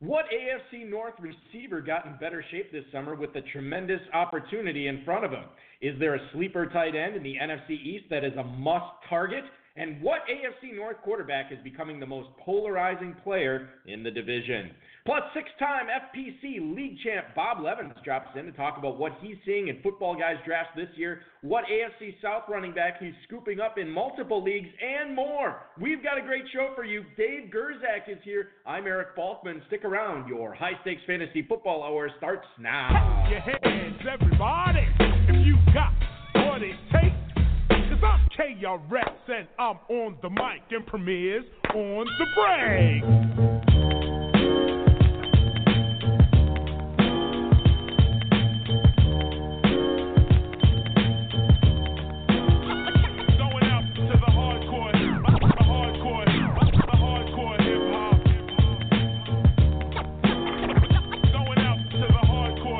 What AFC North receiver got in better shape this summer with the tremendous opportunity in front of him? Is there a sleeper tight end in the NFC East that is a must target? And what AFC North quarterback is becoming the most polarizing player in the division? Plus, six time FPC league champ Bob Levens drops in to talk about what he's seeing in football guys drafts this year, what AFC South running back he's scooping up in multiple leagues, and more. We've got a great show for you. Dave Gerczak is here. I'm Eric Balkman. Stick around. Your high stakes fantasy football hour starts now. Your hands, everybody, if you got what it takes. KRS and I'm on the mic and premieres on the break.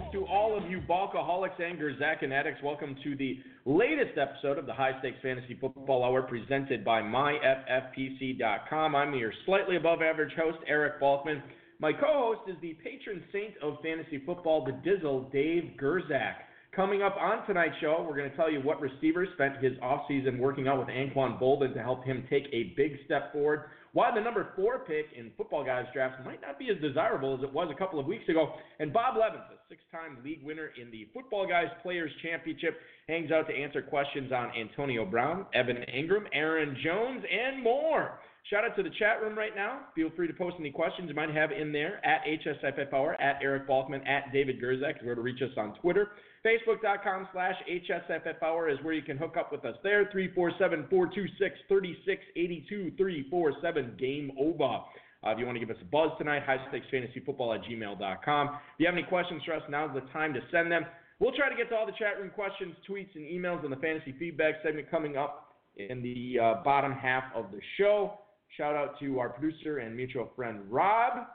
salutations to all of you Balkaholics and Gerzak and addicts. Welcome to the latest episode of the High Stakes Fantasy Football Hour presented by MyFFPC.com. I'm your slightly above average host, Eric Balkman. My co host is the patron saint of fantasy football, the Dizzle, Dave Gerczak. Coming up on tonight's show, we're going to tell you what receiver spent his offseason working out with Anquan Boldin to help him take a big step forward. Why the number four pick in football guys drafts might not be as desirable as it was a couple of weeks ago. And Bob Levens, a six-time league winner in the Football Guys Players Championship, hangs out to answer questions on Antonio Brown, Evan Engram, Aaron Jones, and more. Shout out to the chat room right now. Feel free to post any questions you might have in there at HSFF at Eric Balkman, at David Gerczak where to reach us on Twitter. Facebook.com slash HSFF is where you can hook up with us there. 347 426 3682 347 Game Over. Uh, if you want to give us a buzz tonight, high stakes fantasy football at gmail.com. If you have any questions for us, now's the time to send them. We'll try to get to all the chat room questions, tweets, and emails in the fantasy feedback segment coming up in the uh, bottom half of the show. Shout out to our producer and mutual friend Rob.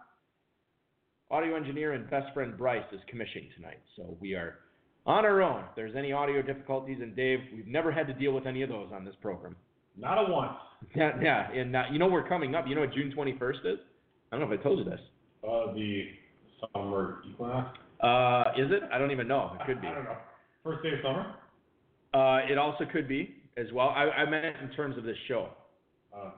Audio engineer and best friend Bryce is commissioning tonight, so we are on our own. If there's any audio difficulties, and Dave, we've never had to deal with any of those on this program. Not a once. Yeah, yeah, and uh, you know we're coming up. You know what June 21st is? I don't know if I told you this. Uh, the summer equinox. Uh, is it? I don't even know. It could be. I don't know. First day of summer. Uh, it also could be as well. I, I meant in terms of this show. Uh,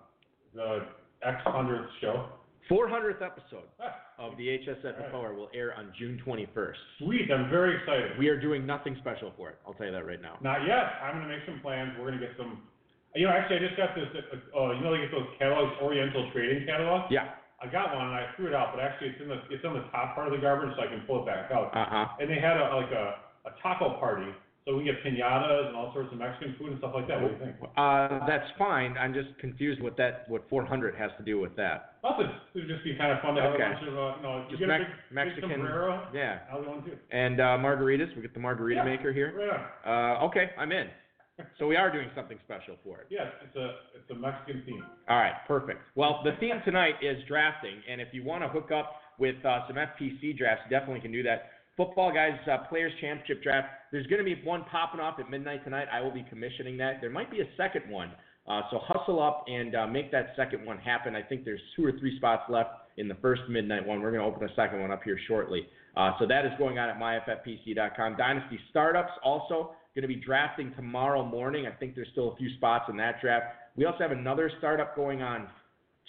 the X hundredth show. 400th episode Ah, of the HSFF Hour will air on June 21st. Sweet. I'm very excited. We are doing nothing special for it. I'll tell you that right now. Not yet. I'm gonna make some plans. We're gonna get some. You know, actually, I just got this. Uh, you know, they get those catalogs, Oriental Trading catalogs. Yeah. I got one and I threw it out, but actually, it's in the it's on the top part of the garbage, so I can pull it back out. Uh huh. And they had a like a a taco party, so we get pinatas and all sorts of Mexican food and stuff like that. What do you think? Uh, that's fine. I'm just confused what that what 400 has to do with that. Nothing. It would just be kind of fun to have Okay. a bunch of, uh, you know, you Just get a Mex- big, big Mexican- sombrero. Yeah. I'll do one too. And uh, margaritas. We get the margarita Yeah. maker here. On. Uh, okay, I'm in. So we are doing something special for it. Yes, it's a it's a Mexican theme. All right, perfect. Well, the theme tonight is drafting, and if you want to hook up with uh, some FPC drafts, definitely can do that. Football Guys uh, Players Championship Draft. There's going to be one popping off at midnight tonight. I will be commissioning that. There might be a second one. Uh, so hustle up and uh, make that second one happen. I think there's two or three spots left in the first midnight one. We're going to open a second one up here shortly. Uh, so that is going on at myffpc.com. Dynasty Startups also going to be drafting tomorrow morning. I think there's still a few spots in that draft. We also have another startup going on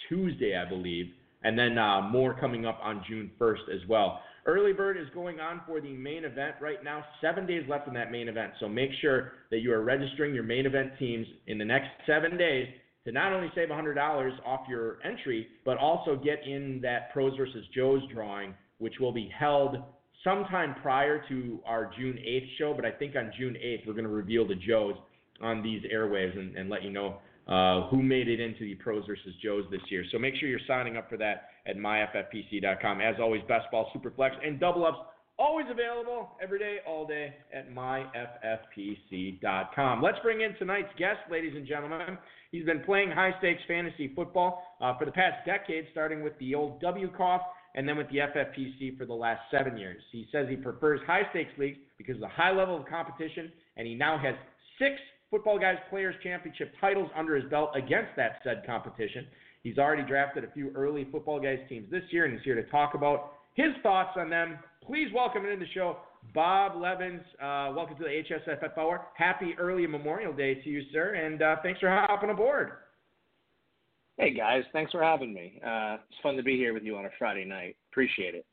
Tuesday, I believe, and then uh, more coming up on June 1st as well. Early Bird is going on for the main event right now. Seven days left in that main event. So make sure that you are registering your main event teams in the next seven days to not only save $100 off your entry, but also get in that Pros versus Joes drawing, which will be held sometime prior to our June 8th show, but I think on June 8th we're going to reveal the Joes on these airwaves and, and let you know uh, who made it into the pros versus Joes this year. So make sure you're signing up for that at myffpc.com. As always, best ball, super flex, and double ups always available every day, all day at myffpc.com. Let's bring in tonight's guest, ladies and gentlemen. He's been playing high stakes fantasy football uh, for the past decade, starting with the old WCOF and then with the FFPC for the last seven years. He says he prefers high stakes leagues because of the high level of competition, and he now has six Football Guys Players Championship titles under his belt against that said competition. He's already drafted a few early Football Guys teams this year, and he's here to talk about his thoughts on them. Please welcome into the show Bob Levens. Uh, welcome to the HSFF Hour. Happy early Memorial Day to you, sir, and uh, thanks for hopping aboard. Hey guys, thanks for having me. Uh, it's fun to be here with you on a Friday night. Appreciate it.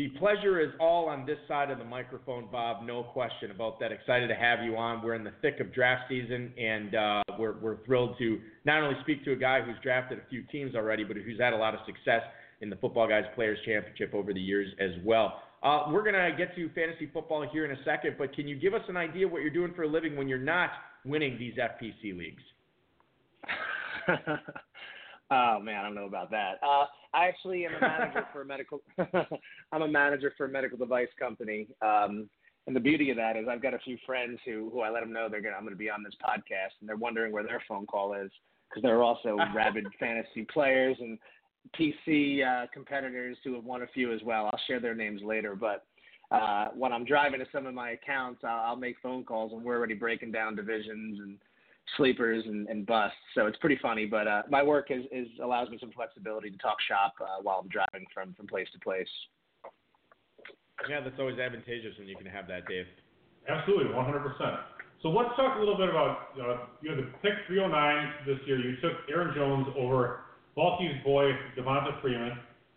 The pleasure is all on this side of the microphone, Bob. No question about that. Excited to have you on. We're in the thick of draft season, and uh, we're, we're thrilled to not only speak to a guy who's drafted a few teams already, but who's had a lot of success in the Football Guys Players Championship over the years as well. Uh, we're going to get to fantasy football here in a second, but can you give us an idea what you're doing for a living when you're not winning these FPC leagues? oh man, I don't know about that. Uh, I actually am a manager for a medical. I'm a manager for a medical device company. Um, and the beauty of that is I've got a few friends who who I let them know they're gonna I'm gonna be on this podcast, and they're wondering where their phone call is because they're also rabid fantasy players and PC uh, competitors who have won a few as well. I'll share their names later, but. Uh, when I'm driving to some of my accounts, I'll, I'll make phone calls, and we're already breaking down divisions and sleepers and, and busts. So it's pretty funny. But uh, my work is, is allows me some flexibility to talk shop uh, while I'm driving from from place to place. Yeah, that's always advantageous when you can have that, Dave. Absolutely, 100%. So let's talk a little bit about uh, you know the pick 309 this year. You took Aaron Jones over Balky's boy Devonta Freeman,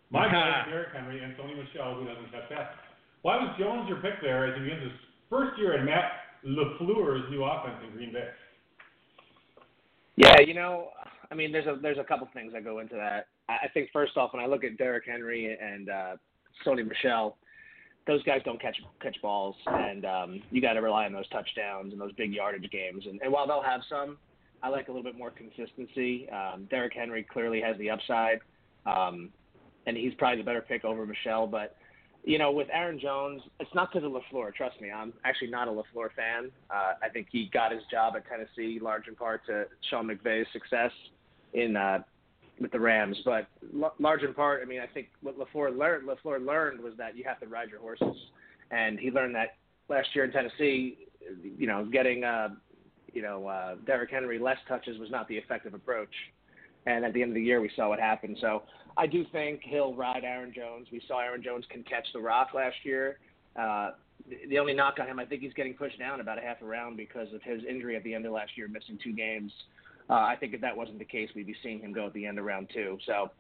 my boy Derrick Henry, and Sony Michel, who doesn't catch that. Why was Jones your pick there as he begins his first year in Matt LaFleur's new offense in Green Bay? Yeah, you know, I mean, there's a there's a couple things that go into that. I think first off, when I look at Derrick Henry and uh, Sony Michel, those guys don't catch catch balls, and um, you got to rely on those touchdowns and those big yardage games. And, and while they'll have some, I like a little bit more consistency. Um, Derrick Henry clearly has the upside, um, and he's probably the better pick over Michel, But you know, with Aaron Jones, it's not because of LaFleur. Trust me, I'm actually not a LaFleur fan. Uh, I think he got his job at Tennessee large in part to Sean McVay's success in uh, with the Rams. But l- large in part, I mean, I think what LaFleur learned, LaFleur learned was that you have to ride your horses, and he learned that last year in Tennessee. You know, getting uh, you know uh, Derrick Henry less touches was not the effective approach. And at the end of the year, we saw what happened. So I do think he'll ride Aaron Jones. We saw Aaron Jones can catch the rock last year. Uh, the only knock on him, I think he's getting pushed down about a half a round because of his injury at the end of last year, missing two games. Uh, I think if that wasn't the case, we'd be seeing him go at the end of round two. So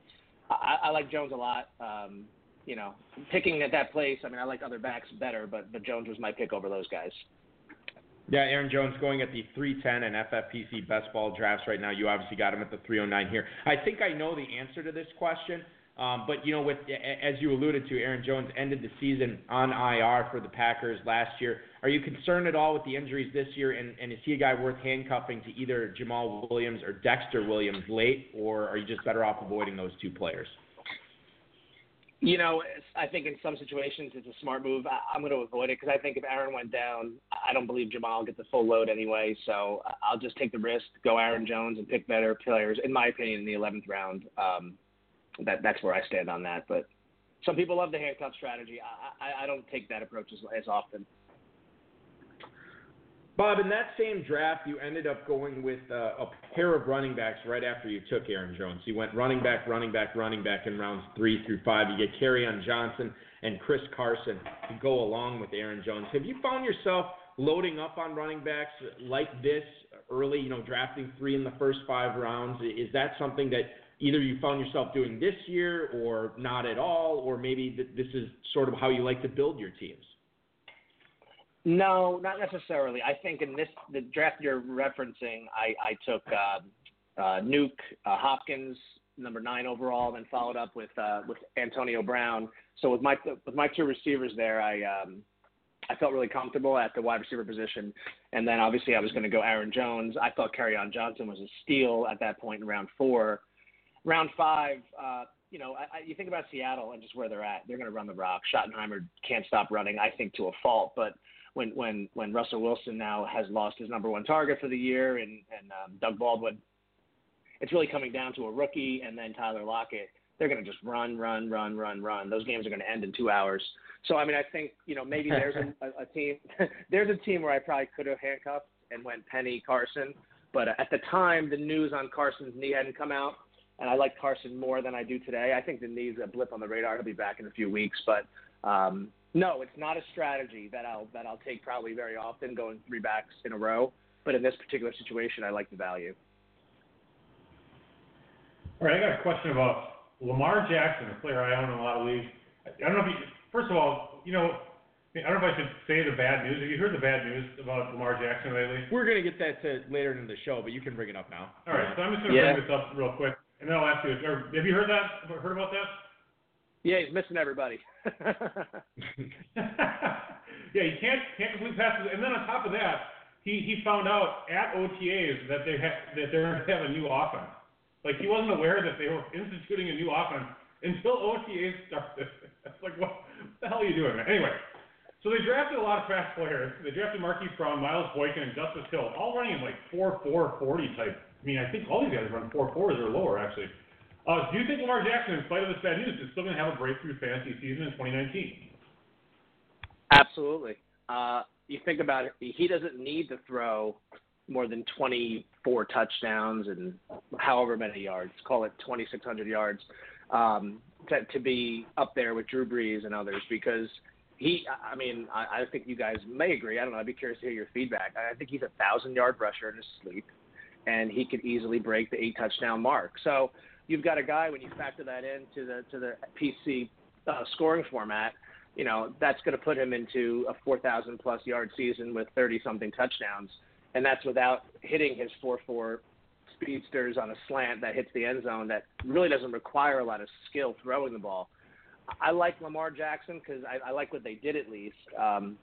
I, I like Jones a lot. Um, you know, picking at that place, I mean, I like other backs better, but but Jones was my pick over those guys. Yeah, Aaron Jones going at the 310 and FFPC best ball drafts right now. You obviously got him at the 309 here. I think I know the answer to this question, um, but you know, with as you alluded to, Aaron Jones ended the season on IR for the Packers last year. Are you concerned at all with the injuries this year? And, and is he a guy worth handcuffing to either Jamaal Williams or Dexter Williams late, or are you just better off avoiding those two players? You know, I think in some situations it's a smart move. I, am going to avoid it because I think if Aaron went down, I don't believe Jamaal will get the full load anyway. So I'll just take the risk, go Aaron Jones, and pick better players. In my opinion, in the 11th round, um, that that's where I stand on that. But some people love the handcuff strategy. I, I, I don't take that approach as, as often. Bob, in that same draft, you ended up going with uh, a pair of running backs right after you took Aaron Jones. You went running back, running back, running back in rounds three through five. You get Kerryon Johnson and Chris Carson to go along with Aaron Jones. Have you found yourself loading up on running backs like this early, you know, drafting three in the first five rounds? Is that something that either you found yourself doing this year or not at all, or maybe this is sort of how you like to build your teams? No, not necessarily. I think in this the draft you're referencing, I, I took uh, uh, Nuke, uh, Hopkins, number nine overall, then followed up with uh, with Antonio Brown. So with my with my two receivers there, I um, I felt really comfortable at the wide receiver position, and then obviously I was going to go Aaron Jones. I thought on Johnson was a steal at that point in round four. Round five, uh, you know, I, I, you think about Seattle and just where they're at. They're going to run the rock. Schottenheimer can't stop running, I think, to a fault. But when when when Russell Wilson now has lost his number one target for the year, and and um, Doug Baldwin it's really coming down to a rookie and then Tyler Lockett. They're going to just run, run, run, run, run. Those games are going to end in two hours. So I mean, I think you know maybe there's a, a team. there's a team where I probably could have handcuffed and went Penny Carson, but at the time the news on Carson's knee hadn't come out, and I like Carson more than I do today. I think the knee's a blip on the radar. He'll be back in a few weeks, but um, no, it's not a strategy that I'll that I'll take probably very often, going three backs in a row. But in this particular situation, I like the value. All right, I got a question about Lamar Jackson, a player I own in a lot of leagues. I don't know if you, first of all, you know, I don't know if I should say the bad news. Have you heard the bad news about Lamar Jackson lately? We're going to get that to later in the show, but you can bring it up now. All right, so I'm just going to yeah. bring this up real quick, and then I'll ask you, have you heard that? Heard about that? Yeah, he's missing everybody. yeah, he can't can't complete passes, and then on top of that, he he found out at OTAs that they ha- that they're have a new offense. Like he wasn't aware that they were instituting a new offense until OTAs started. It's like, what the hell are you doing? Man? Anyway, so they drafted a lot of fast players. They drafted Marquise Brown, Miles Boykin, and Justice Hill, all running in like four four forty type. I mean, I think all these guys run four fours or lower actually. Uh, do you think Lamar Jackson, in spite of this bad news, is still going to have a breakthrough fantasy season in 2019? Absolutely. Uh, you think about it, he doesn't need to throw more than 24 touchdowns and however many yards, call it 2,600 yards, um, to, to be up there with Drew Brees and others because he, I mean, I, I think you guys may agree. I don't know. I'd be curious to hear your feedback. I think he's a thousand yard rusher in his sleep, and he could easily break the eight touchdown mark. So you've got a guy when you factor that into the to the PC uh, scoring format. You know that's going to put him into a 4,000 plus yard season with 30 something touchdowns and that's without hitting his 4-4 speedsters on a slant that hits the end zone that really doesn't require a lot of skill throwing the ball. I like Lamar Jackson because I, I like what they did at least. Um,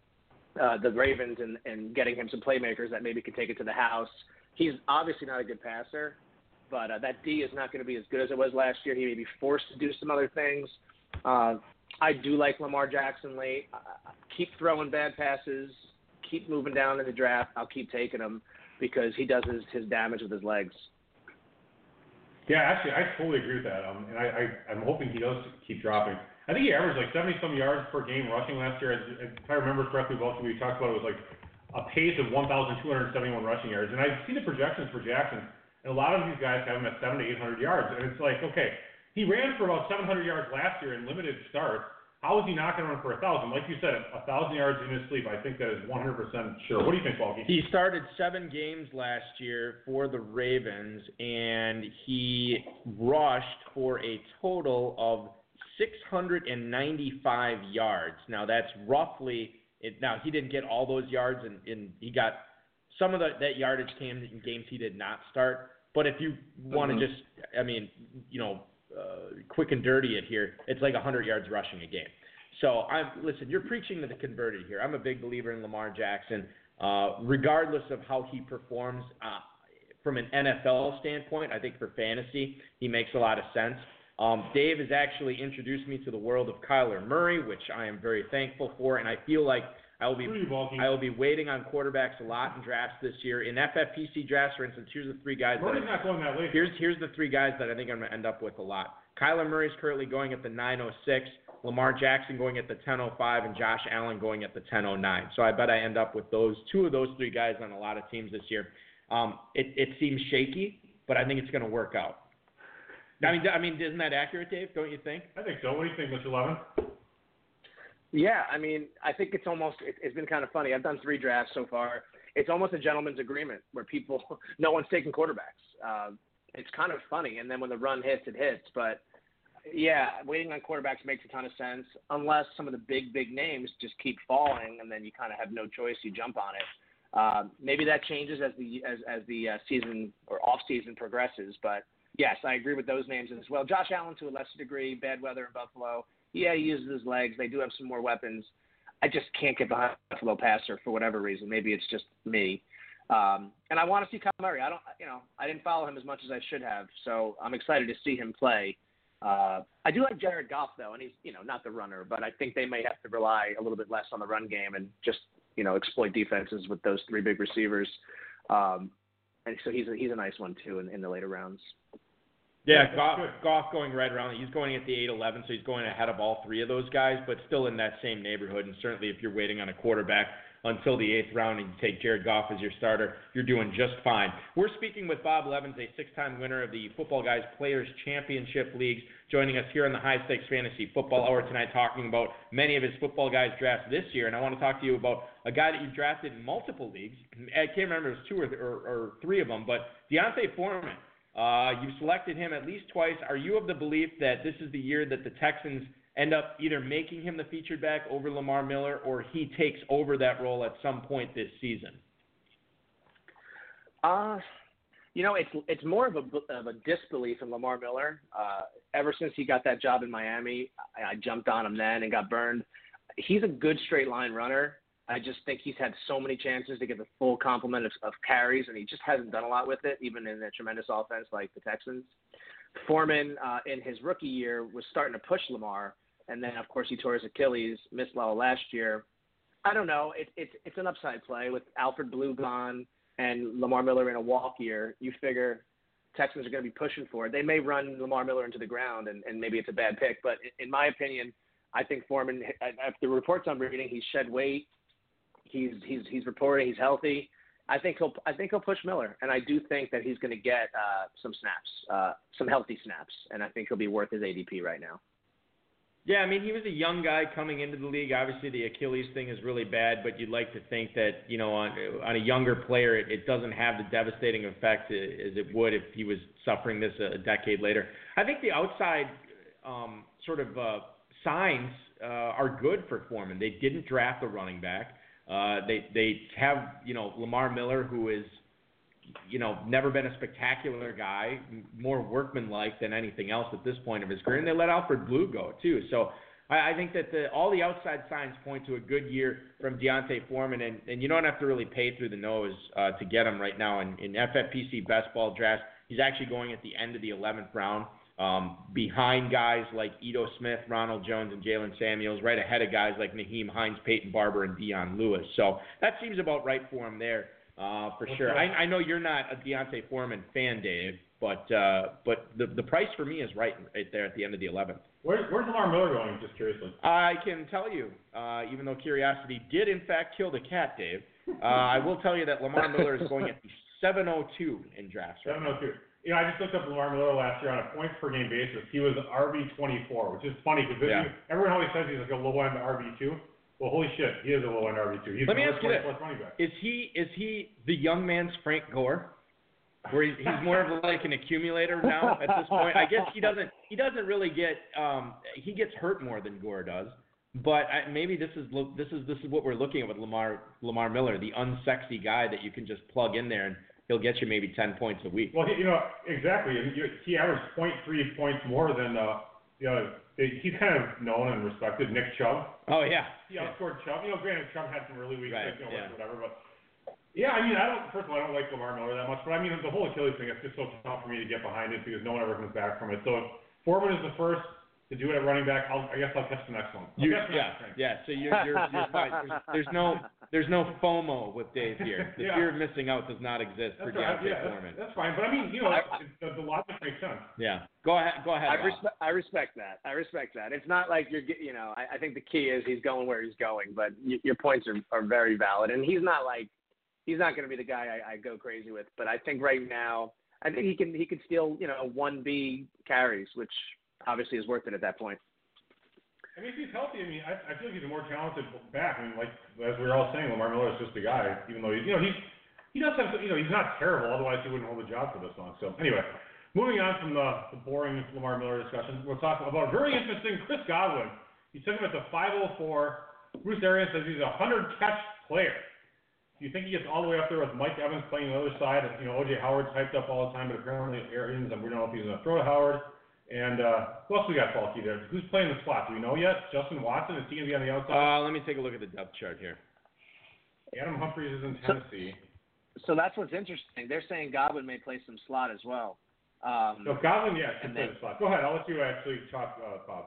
uh, the Ravens and, and getting him some playmakers that maybe could take it to the house. He's obviously not a good passer, but uh, that D is not going to be as good as it was last year. He may be forced to do some other things. Uh, I do like Lamar Jackson late. Uh, keep throwing bad passes keep moving down in the draft. I'll keep taking him because he does his, his damage with his legs. Yeah, actually, I totally agree with that. Um, and I, I, I'm hoping he does keep dropping. I think he averaged like 70 some yards per game rushing last year. If I remember correctly, both we talked about it was like a pace of 1,271 rushing yards. And I've seen the projections for Jackson, and a lot of these guys have him at seven to 800 yards. And it's like, okay, he ran for about 700 yards last year in limited starts how is he not going to run for a thousand? Like you said, a thousand yards in his sleep. I think that is 100% sure. What do you think, Balky? He started seven games last year for the Ravens, and he rushed for a total of 695 yards. Now that's roughly it. Now he didn't get all those yards, and, and he got some of the, that yardage came in games he did not start. But if you want to mm-hmm. just, I mean, you know, uh, quick and dirty it here, it's like 100 yards rushing a game. So I'm listen. You're preaching to the converted here. I'm a big believer in Lamar Jackson, uh, regardless of how he performs uh, from an NFL standpoint. I think for fantasy, he makes a lot of sense. Um, Dave has actually introduced me to the world of Kyler Murray, which I am very thankful for, and I feel like I will be I will be waiting on quarterbacks a lot in drafts this year. In FFPC drafts, for instance, here's the three guys. Murray's that not going that late. Here's here's the three guys that I think I'm going to end up with a lot. Kyler Murray's currently going at the 906, Lamar Jackson going at the 1005, and Josh Allen going at the 1009. So I bet I end up with those two of those three guys on a lot of teams this year. Um, it it seems shaky, but I think it's going to work out. I mean, I mean, isn't that accurate, Dave? Don't you think? I think so. What do you think, Mr. Levin? Yeah, I mean, I think it's almost it, it's been kind of funny. I've done three drafts so far. It's almost a gentleman's agreement where people no one's taking quarterbacks. Uh, it's kind of funny, and then when the run hits, it hits. But yeah, waiting on quarterbacks makes a ton of sense unless some of the big big names just keep falling, and then you kind of have no choice. You jump on it. Uh, maybe that changes as the as as the uh, season or off season progresses, but yes, I agree with those names as well. Josh Allen to a lesser degree, bad weather in Buffalo. Yeah, he uses his legs. They do have some more weapons. I just can't get behind Buffalo passer for whatever reason. Maybe it's just me. Um, and I want to see Kyle Murray. I don't, you know, I didn't follow him as much as I should have, so I'm excited to see him play. Uh, I do like Jared Goff though, and he's, you know, not the runner, but I think they may have to rely a little bit less on the run game and just, you know, exploit defenses with those three big receivers. Um, and so he's a, he's a nice one too in, in the later rounds. Yeah, Goff, Goff going right around. He's going at the 8-11, so he's going ahead of all three of those guys, but still in that same neighborhood. And certainly, if you're waiting on a quarterback until the eighth round and you take Jared Goff as your starter, you're doing just fine. We're speaking with Bob Levens, a six-time winner of the Football Guys Players Championship Leagues, joining us here on the High Stakes Fantasy Football Hour tonight, talking about many of his Football Guys drafts this year. And I want to talk to you about a guy that you drafted in multiple leagues. I can't remember if it was two or, or, or three of them, but D'Onta Foreman. Uh, you've selected him at least twice. Are you of the belief that this is the year that the Texans end up either making him the featured back over Lamar Miller or he takes over that role at some point this season? Uh, you know, it's it's more of a of a disbelief in Lamar Miller. Uh, ever since he got that job in Miami, I, I jumped on him then and got burned. He's a good straight line runner. I just think he's had so many chances to get the full complement of, of carries, and he just hasn't done a lot with it, even in a tremendous offense like the Texans. Foreman, uh, in his rookie year, was starting to push Lamar, and then of course he tore his Achilles, missed all last year. I don't know. It, it's it's an upside play with Alfred Blue gone and Lamar Miller in a walk year. You figure Texans are going to be pushing for it. They may run Lamar Miller into the ground, and, and maybe it's a bad pick. But in my opinion, I think Foreman. If the reports I'm reading, he shed weight. He's he's he's reporting he's healthy. I think he'll I think he'll push Miller, and I do think that he's going to get uh, some snaps, uh, some healthy snaps, and I think he'll be worth his ADP right now. Yeah, I mean, he was a young guy coming into the league. Obviously, the Achilles thing is really bad, but you'd like to think that you know, on on a younger player, it, it doesn't have the devastating effect as it would if he was suffering this a decade later. I think the outside um, sort of uh, signs uh, are good for Foreman. They didn't draft a running back. Uh, they they have you know Lamar Miller, who is you know, never been a spectacular guy, more workmanlike than anything else at this point of his career. And they let Alfred Blue go too. So I, I think that the, all the outside signs point to a good year from D'Onta Foreman, and, and you don't have to really pay through the nose uh, to get him right now in, in FFPC best ball draft. He's actually going at the end of the 11th round. Um, behind guys like Ito Smith, Ronald Jones, and Jaylen Samuels, right ahead of guys like Nyheim Hines, Peyton Barber, and Dion Lewis. So that seems about right for him there. Uh, for sure. I, I know you're not a D'Onta Foreman fan, Dave, but uh, but the the price for me is right right there at the end of the 11th. Where's where's Lamar Miller going? Just curiously. I can tell you, uh, even though curiosity did in fact kill the cat, Dave. Uh, I will tell you that Lamar Miller is going at the 702 in drafts. Right 702. You know, I just looked up Lamar Miller last year on a points per game basis. He was RB 24, which is funny because yeah. everyone always says he's like a low end RB two. Well, holy shit, he is a low end RB two. He's Let me ask you this: Is he is he the young man's Frank Gore? Where he's, he's more of like an accumulator now at this point. I guess he doesn't he doesn't really get um he gets hurt more than Gore does. But I, maybe this is this is this is what we're looking at with Lamar Lamar Miller, the unsexy guy that you can just plug in there and he'll get you maybe ten points a week. Well, you know exactly. He averaged 0.3 points more than uh, you know he's kind of known and respected. Nick Chubb. Oh yeah. He outscored yeah. Chubb. You know, granted Chubb had some really weak right. yeah. whatever, but yeah, I mean, I don't. First of all, I don't like Lamar Miller that much, but I mean, the whole Achilles thing. It's just so tough for me to get behind it because no one ever comes back from it. So Foreman is the first to do it at running back, I'll, I guess I'll catch the next one. You, yeah, yeah. So you're you're, you're fine. There's, there's, no there's no FOMO with Dave here. The yeah. fear of missing out does not exist that's for right. D'Onta yeah, Foreman. That's, that's, fine, but I mean, you know, the, the, logic makes sense. Yeah. Go ahead. Go ahead. I respect. I respect that. I respect that. It's not like you're. You know, I, I think the key is he's going where he's going, but y- your points are are very valid, and he's not like he's not going to be the guy I, I go crazy with. But I think right now, I think he can he can steal you know one B carries, which obviously is worth it at that point. I mean, if he's healthy, I mean, I, I feel like he's a more talented back. I mean, like as we were all saying, Lamar Miller is just a guy, even though he's, you know, he's he does have, you know, he's not terrible. Otherwise, he wouldn't hold the job for this long. So anyway, moving on from the, the boring Lamar Miller discussion, we'll talk about a very interesting Chris Godwin. He took him at the 504. Bruce Arians says he's a 100 catch player. Do you think he gets all the way up there with Mike Evans playing the other side? You know, OJ Howard's hyped up all the time, but apparently Arians, and we don't know if he's going to throw to Howard. And uh, who else we got faulty there? Who's playing the slot? Do we know yet? Justin Watson? Is he going to be on the outside? Uh, let me take a look at the depth chart here. Adam Humphries is in Tennessee. So, so that's what's interesting. They're saying Godwin may play some slot as well. Um, so Godwin, yeah, can and play then- the slot. Go ahead. I'll let you actually talk, uh, Bob.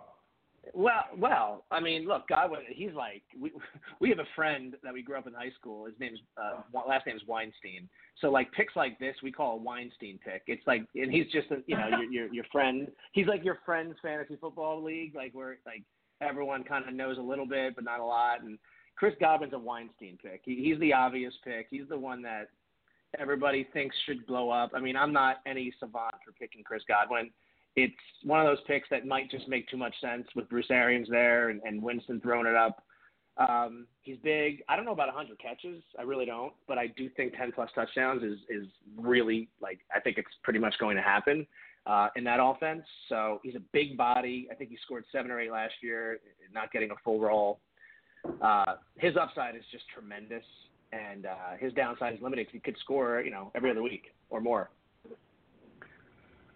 Well, well, I mean, look, Godwin, he's like we we have a friend that we grew up in high school. His name's uh, last name's Weinstein. So like picks like this, we call a Weinstein pick. It's like, and he's just a, you know your your your friend. He's like your friend's fantasy football league, like where like everyone kind of knows a little bit but not a lot. And Chris Godwin's a Weinstein pick. He, he's the obvious pick. He's the one that everybody thinks should blow up. I mean, I'm not any savant for picking Chris Godwin it's one of those picks that might just make too much sense with Bruce Arians there and, and Winston throwing it up. Um, he's big. I don't know about 100 catches. I really don't, but I do think 10 plus touchdowns is is really like I think it's pretty much going to happen uh, in that offense. So he's a big body. I think he scored seven or eight last year, not getting a full role. Uh, his upside is just tremendous, and uh, his downside is limited. He could score, you know, every other week or more.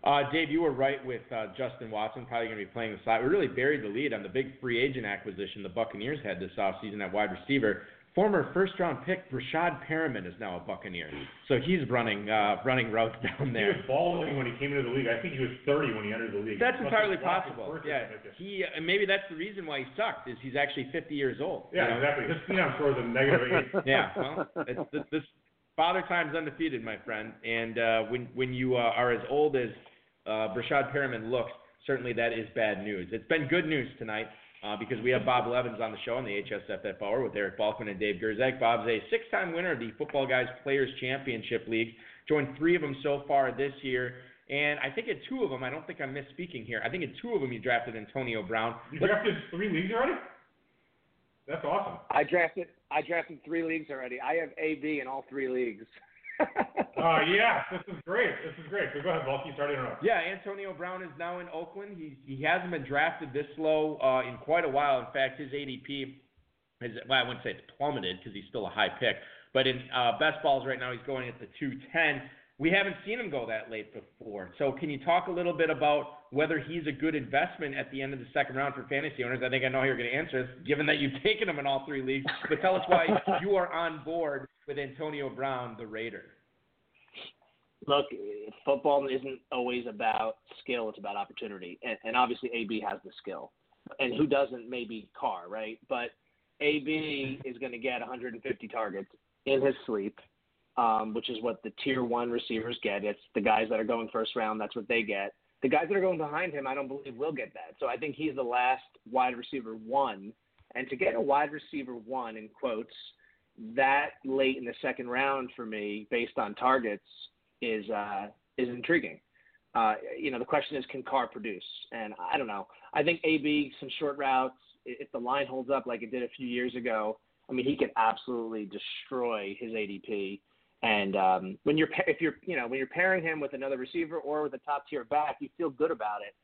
Uh, Dave, you were right with uh, Justin Watson probably going to be playing the slot. We really buried the lead on the big free agent acquisition the Buccaneers had this offseason at wide receiver. Former first-round pick Rashad Perriman is now a Buccaneer, so he's running uh, running routes down there. He was balling when he came into the league. I think he was 30 when he entered the league. That's entirely have blocked his possible. Yeah, he and maybe that's the reason why he sucked is he's actually 50 years old. you Yeah, know? exactly. His phenom score is a negative eight. Yeah, well, it's, this, this father time's undefeated, my friend. And uh, when when you uh, are as old as uh, Breshad Perriman looks, certainly that is bad news. It's been good news tonight uh, because we have Bob Levens on the show on the HSFF Hour with Eric Balkman and Dave Gerczak. Bob's a six-time winner of the Football Guys Players Championship League. Joined three of them so far this year. And I think in two of them, I don't think I'm misspeaking here. I think in two of them, you drafted Antonio Brown. You Let's- drafted three leagues already? That's awesome. I drafted I drafted three leagues already. I have AB in all three leagues. Uh, yeah, this is great. This is great. So go ahead, Balky. Start interrupt. Yeah, Antonio Brown is now in Oakland. He he hasn't been drafted this low uh, in quite a while. In fact, his ADP is well, I wouldn't say it's plummeted because he's still a high pick. But in uh, best balls right now, he's going at the 210. We haven't seen him go that late before. So can you talk a little bit about whether he's a good investment at the end of the second round for fantasy owners? I think I know how you're going to answer this, given that you've taken him in all three leagues. But tell us why you are on board with Antonio Brown, the Raider. Look, football isn't always about skill; it's about opportunity, and, and obviously AB has the skill, and who doesn't? Maybe Carr, right? But AB is going to get 150 targets in his sleep, um, which is what the tier one receivers get. It's the guys that are going first round; that's what they get. The guys that are going behind him, I don't believe will get that. So I think he's the last wide receiver one, and to get a wide receiver one in quotes that late in the second round for me, based on targets, is uh, is intriguing. Uh, you know, the question is, can Carr produce? And I don't know. I think AB some short routes. If the line holds up like it did a few years ago, I mean, he could absolutely destroy his ADP. And um, when you're if you're you know when you're pairing him with another receiver or with a top tier back, you feel good about it.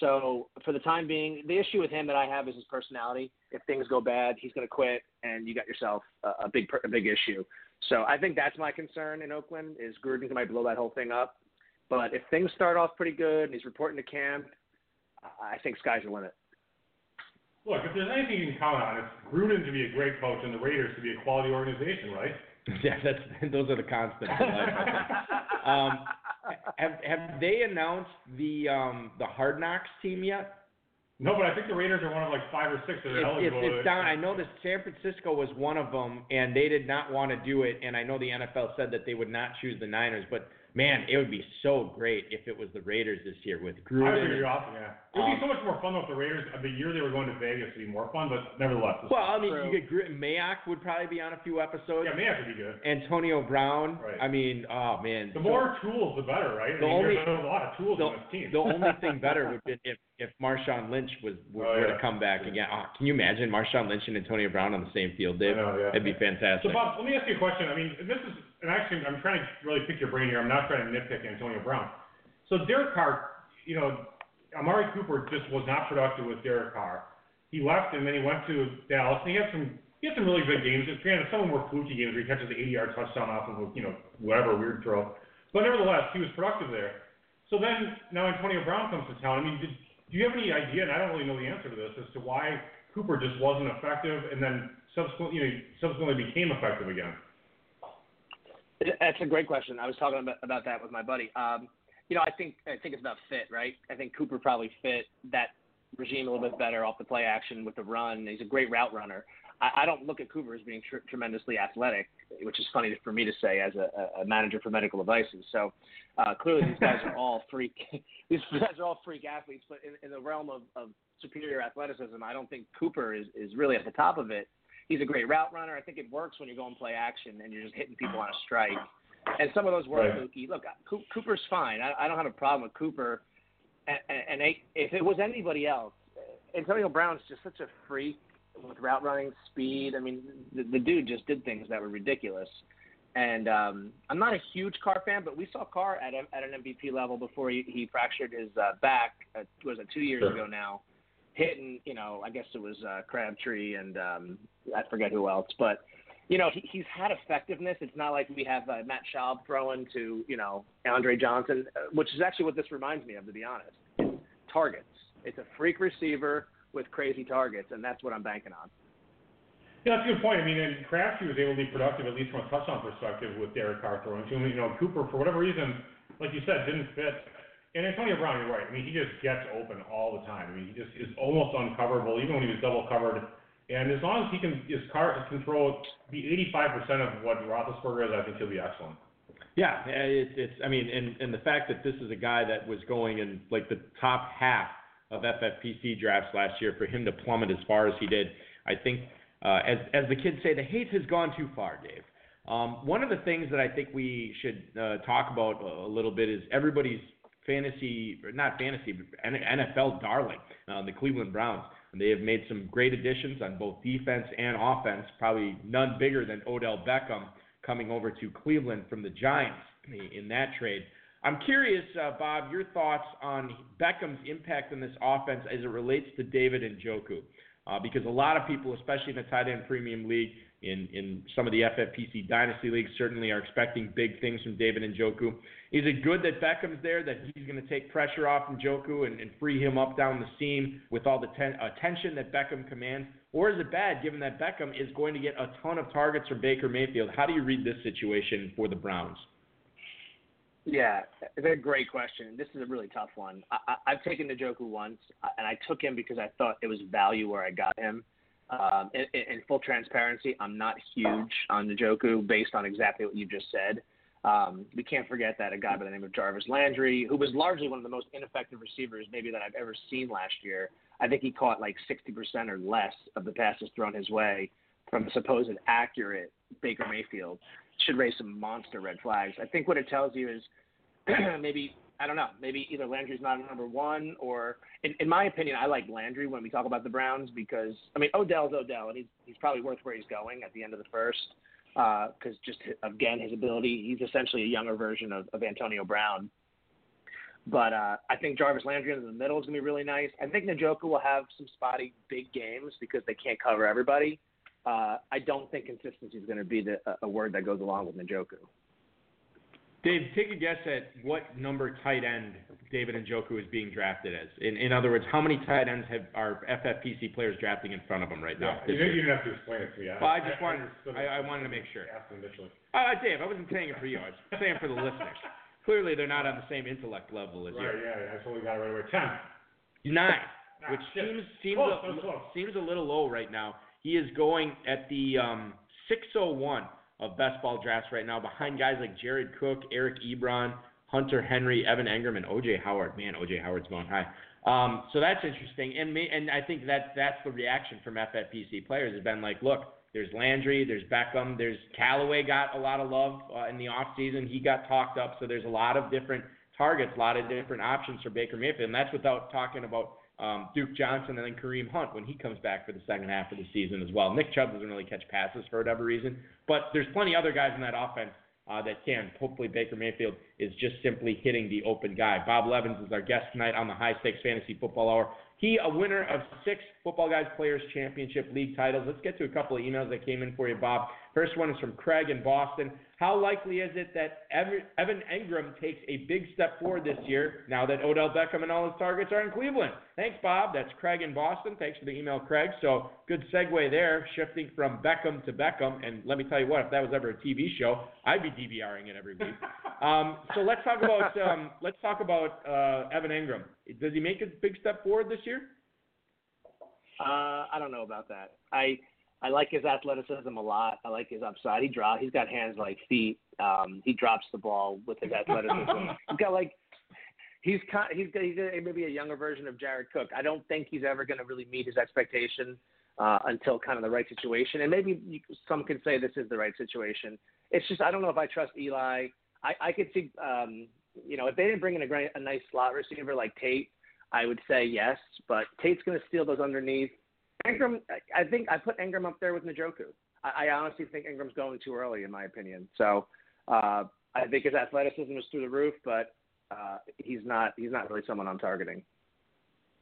So for the time being, the issue with him that I have is his personality. If things go bad, he's going to quit, and you got yourself a, a big a big issue. So I think that's my concern in Oakland is Gruden might blow that whole thing up. But if things start off pretty good and he's reporting to camp, I I think sky's the limit. Look, if there's anything you can count on, it's Gruden to be a great coach and the Raiders to be a quality organization, right? Yeah, that's those are the constants in life. Um, have have they announced the um, the Hard Knocks team yet? No, but I think the Raiders are one of like five or six that are It's, it's, eligible. it's down. I know that San Francisco was one of them, and they did not want to do it. And I know the NFL said that they would not choose the Niners, but man, it would be so great if it was the Raiders this year with I would Gruden. agree, awesome, yeah. It would Um, be so much more fun with the Raiders, the year they were going to Vegas, would be more fun, but nevertheless. Well, I mean, True. you get Gr- Mayock would probably be on a few episodes. yeah, Mayock would be good. Antonio Brown. Right. I mean, oh man. The So- more tools, the better, right? I The mean, only- there's a lot of tools the, on this team. the only thing better would be if if Marshawn Lynch was were, Oh, were yeah. to come back again. Oh, can you imagine Marshawn Lynch and Antonio Brown on the same field, Dave? I know, yeah. That'd be fantastic. So Bob, let me ask you a question. I mean, this is, and actually, I'm trying to really pick your brain here. I'm not trying to nitpick Antonio Brown. So Derek Carr, you know, Amari Cooper just was not productive with Derek Carr. He left and then he went to Dallas. And he had some he had some really big games. Granted, some of them were fluky games where he catches an 80-yard touchdown off of a, you know whatever weird throw, but nevertheless, he was productive there. So then now Antonio Brown comes to town. I mean, did, do you have any idea? And I don't really know the answer to this as to why Cooper just wasn't effective, and then subsequently, you know, subsequently became effective again. That's a great question. I was talking about, about that with my buddy. Um, you know, I think I think it's about fit, right? I think Cooper probably fit that regime a little bit better off the play action with the run. He's a great route runner. I, I don't look at Cooper as being tr- tremendously athletic, which is funny for me to say as a, a manager for medical devices. So uh, clearly, these guys are all freak. these guys are all freak athletes, but in, in the realm of, of superior athleticism, I don't think Cooper is is really at the top of it he's a great route runner. I think it works when you go and play action and you're just hitting people on a strike. And some of those were right. Mookie. Look, Cooper's fine. I, I don't have a problem with Cooper. And, and, and if it was anybody else, Antonio Brown's just such a freak with route running, speed. I mean, the, the dude just did things that were ridiculous. And um, I'm not a huge Carr fan, but we saw Carr at, a, at an MVP level before he, he fractured his uh, back. Uh, was it two years sure. ago now? Hitting, you know, I guess it was uh, Crabtree and um, I forget who else, but you know, he, he's had effectiveness. It's not like we have uh, Matt Schaub throwing to, you know, Andre Johnson, uh, which is actually what this reminds me of, to be honest. Targets. It's a freak receiver with crazy targets, and that's what I'm banking on. Yeah, that's a good point. I mean, and Crabtree was able to be productive, at least from a touchdown perspective, with Derek Carr throwing to him. You know, Cooper, for whatever reason, like you said, didn't fit and Antonio Brown, you're right. I mean, he just gets open all the time. I mean, he just is almost uncoverable, even when he was double covered. And as long as he can, his Carr can throw be 85% of what Roethlisberger is, I think he'll be excellent. Yeah, it's, it's I mean, and and the fact that this is a guy that was going in like the top half of FFPC drafts last year, for him to plummet as far as he did, I think, uh, as as the kids say, the hate has gone too far, Dave. Um, one of the things that I think we should uh, talk about a little bit is everybody's fantasy, not fantasy, but NFL darling, uh, the Cleveland Browns. And they have made some great additions on both defense and offense, probably none bigger than Odell Beckham coming over to Cleveland from the Giants in that trade. I'm curious, uh, Bob, your thoughts on Beckham's impact on this offense as it relates to David Njoku. Uh, because a lot of people, especially in the tight end premium league, in, in some of the FFPC dynasty leagues, certainly are expecting big things from David Njoku. Is it good that Beckham's there, that he's going to take pressure off Njoku and, and free him up down the seam with all the ten, attention that Beckham commands? Or is it bad given that Beckham is going to get a ton of targets from Baker Mayfield? How do you read this situation for the Browns? Yeah, it's a great question. This is a really tough one. I, I've taken Njoku once, and I took him because I thought it was value where I got him. Um, in, in full transparency, I'm not huge on Njoku based on exactly what you just said. Um, we can't forget that a guy by the name of Jarvis Landry, who was largely one of the most ineffective receivers maybe that I've ever seen last year. I think he caught like 60% or less of the passes thrown his way from the supposed accurate Baker Mayfield. Should raise some monster red flags. I think what it tells you is maybe I don't know. Maybe either Landry's not number one, or in, in my opinion, I like Landry when we talk about the Browns because I mean Odell's Odell, and he's he's probably worth where he's going at the end of the first because uh, just again his ability, he's essentially a younger version of, of Antonio Brown. But uh, I think Jarvis Landry in the middle is gonna be really nice. I think Njoku will have some spotty big games because they can't cover everybody. Uh, I don't think consistency is going to be the, a word that goes along with Njoku. Dave, take a guess at what number tight end David and Njoku is being drafted as. In, in other words, how many tight ends have are FFPC players drafting in front of him right now? Yeah, you, you didn't have to explain it to me. Well, I, I just wanted, I, I, wanted to make sure. initially. Uh, Dave, I wasn't saying it for you. I was saying it for the listeners. Clearly, they're not on the same intellect level as right, you. Right. Yeah. I totally got it right away. Ten. Nine. which seems seems close, a, seems a little low right now. He is going at the um, 601 of best ball drafts right now, behind guys like Jared Cook, Eric Ebron, Hunter Henry, Evan Engram, and OJ Howard. Man, OJ Howard's going high. Um, so that's interesting, and me, and I think that that's the reaction from FFPC players has been like, look, there's Landry, there's Beckham, there's Callaway got a lot of love uh, in the off season. He got talked up, so there's a lot of different targets, a lot of different options for Baker Mayfield, and that's without talking about um, Duke Johnson and then Kareem Hunt when he comes back for the second half of the season as well. Nick Chubb doesn't really catch passes for whatever reason, but there's plenty other guys in that offense uh, that can. Hopefully, Baker Mayfield is just simply hitting the open guy. Bob Levens is our guest tonight on the High Stakes Fantasy Football Hour. He, a winner of six Football Guys Players Championship League titles. Let's get to a couple of emails that came in for you, Bob. First one is from Craig in Boston. How likely is it that Evan Engram takes a big step forward this year now that Odell Beckham and all his targets are in Cleveland? Thanks, Bob. That's Craig in Boston. Thanks for the email, Craig. So good segue there, shifting from Beckham to Beckham. And let me tell you what, if that was ever a TV show, I'd be DVRing it every week. um, so let's talk about um, let's talk about uh, Evan Engram. Does he make a big step forward this year? Uh, I don't know about that. I I like his athleticism a lot. I like his upside. He drop. He's got hands like feet. Um, he drops the ball with his athleticism. he's got like he's kind, he's he's a, maybe a younger version of Jared Cook. I don't think he's ever going to really meet his expectation uh, until kind of the right situation. And maybe you, some can say this is the right situation. It's just I don't know if I trust Eli. I I could see um, you know if they didn't bring in a great a nice slot receiver like Tate, I would say yes. But Tate's going to steal those underneath. Engram, I think I put Engram up there with Njoku. I, I honestly think Engram's going too early, in my opinion. So uh, I think his athleticism is through the roof, but uh, he's not he's not really someone I'm targeting.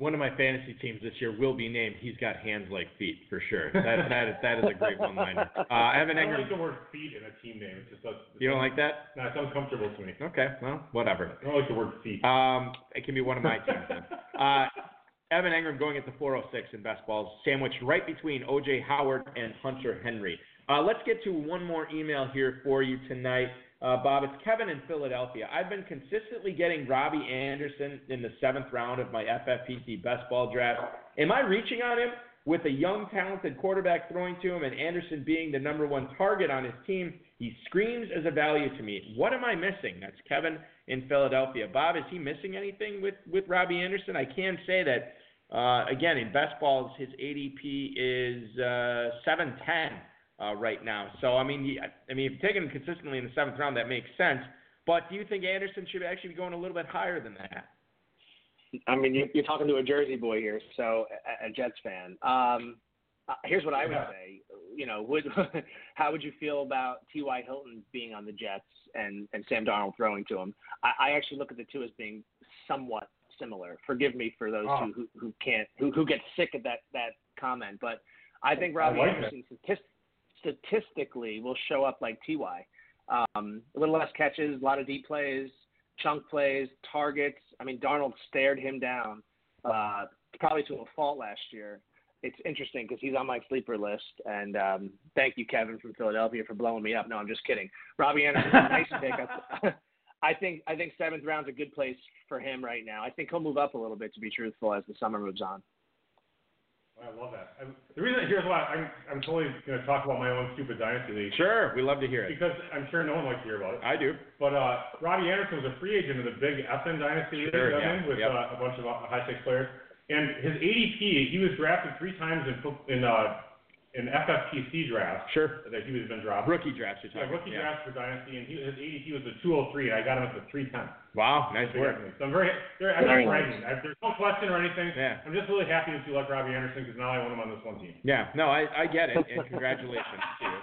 One of my fantasy teams this year will be named. He's got hands like feet for sure. That that is that is a great one-liner. Uh, Evan I don't like the word feet in a team name. It just does. You don't like that? No, it's uncomfortable to me. Okay, well, whatever. I don't like the word feet. Um, it can be one of my teams then. Uh, Evan Engram going at the 406 in best balls, sandwiched right between OJ Howard and Hunter Henry. Uh, let's get to one more email here for you tonight. Uh, Bob, it's Kevin in Philadelphia. I've been consistently getting Robby Anderson in the seventh round of my FFPC best ball draft. Am I reaching on him with a young, talented quarterback throwing to him and Anderson being the number one target on his team? He screams as a value to me. What am I missing? That's Kevin in Philadelphia. Bob, is he missing anything with, with Robby Anderson? I can say that uh, again, in best balls, his ADP is uh, 710 uh, right now. So I mean, he, I mean, if you're taking him consistently in the seventh round, that makes sense. But do you think Anderson should actually be going a little bit higher than that? I mean, you're talking to a Jersey boy here, so a, Jets fan. Um, uh, here's what I would say. You know, would how would you feel about T.Y. Hilton being on the Jets and and Sam Darnold throwing to him? I, I actually look at the two as being somewhat similar. Forgive me for those Oh. who, who who can't who who get sick of that that comment, but I think Robby like Anderson statist- statistically will show up like Ty. Um, a little less catches, a lot of deep plays, chunk plays, targets. I mean, Darnold stared him down, uh, probably to a fault last year. It's interesting because he's on my sleeper list, and um, thank you, Kevin from Philadelphia, for blowing me up. No, I'm just kidding. Robby Anderson's a nice pick. I, I think I think seventh round's a good place for him right now. I think he'll move up a little bit, to be truthful, as the summer moves on. I love that. I, the reason here's why I'm I'm totally going to talk about my own stupid dynasty league Sure, we love to hear it. because I'm sure no one likes to hear about it. I do. But uh, Robby Anderson was a free agent in the big FN dynasty league Sure, I'm yeah, in with yep. uh, a bunch of uh, high stakes players. And his ADP, he was drafted three times in fo- in uh, in FFPC draft. Sure. that he was been dropped. Rookie draft, you're Yeah, rookie yeah. drafts for dynasty, and he, his ADP was a 203, and I got him at the 310. Wow, nice work. So I'm very, very I'm Very just nice. bragging. I, there's no question or anything. Yeah. I'm just really happy that you like Robby Anderson because now I want him on this one team. Yeah, no, I, I get it, and congratulations to you.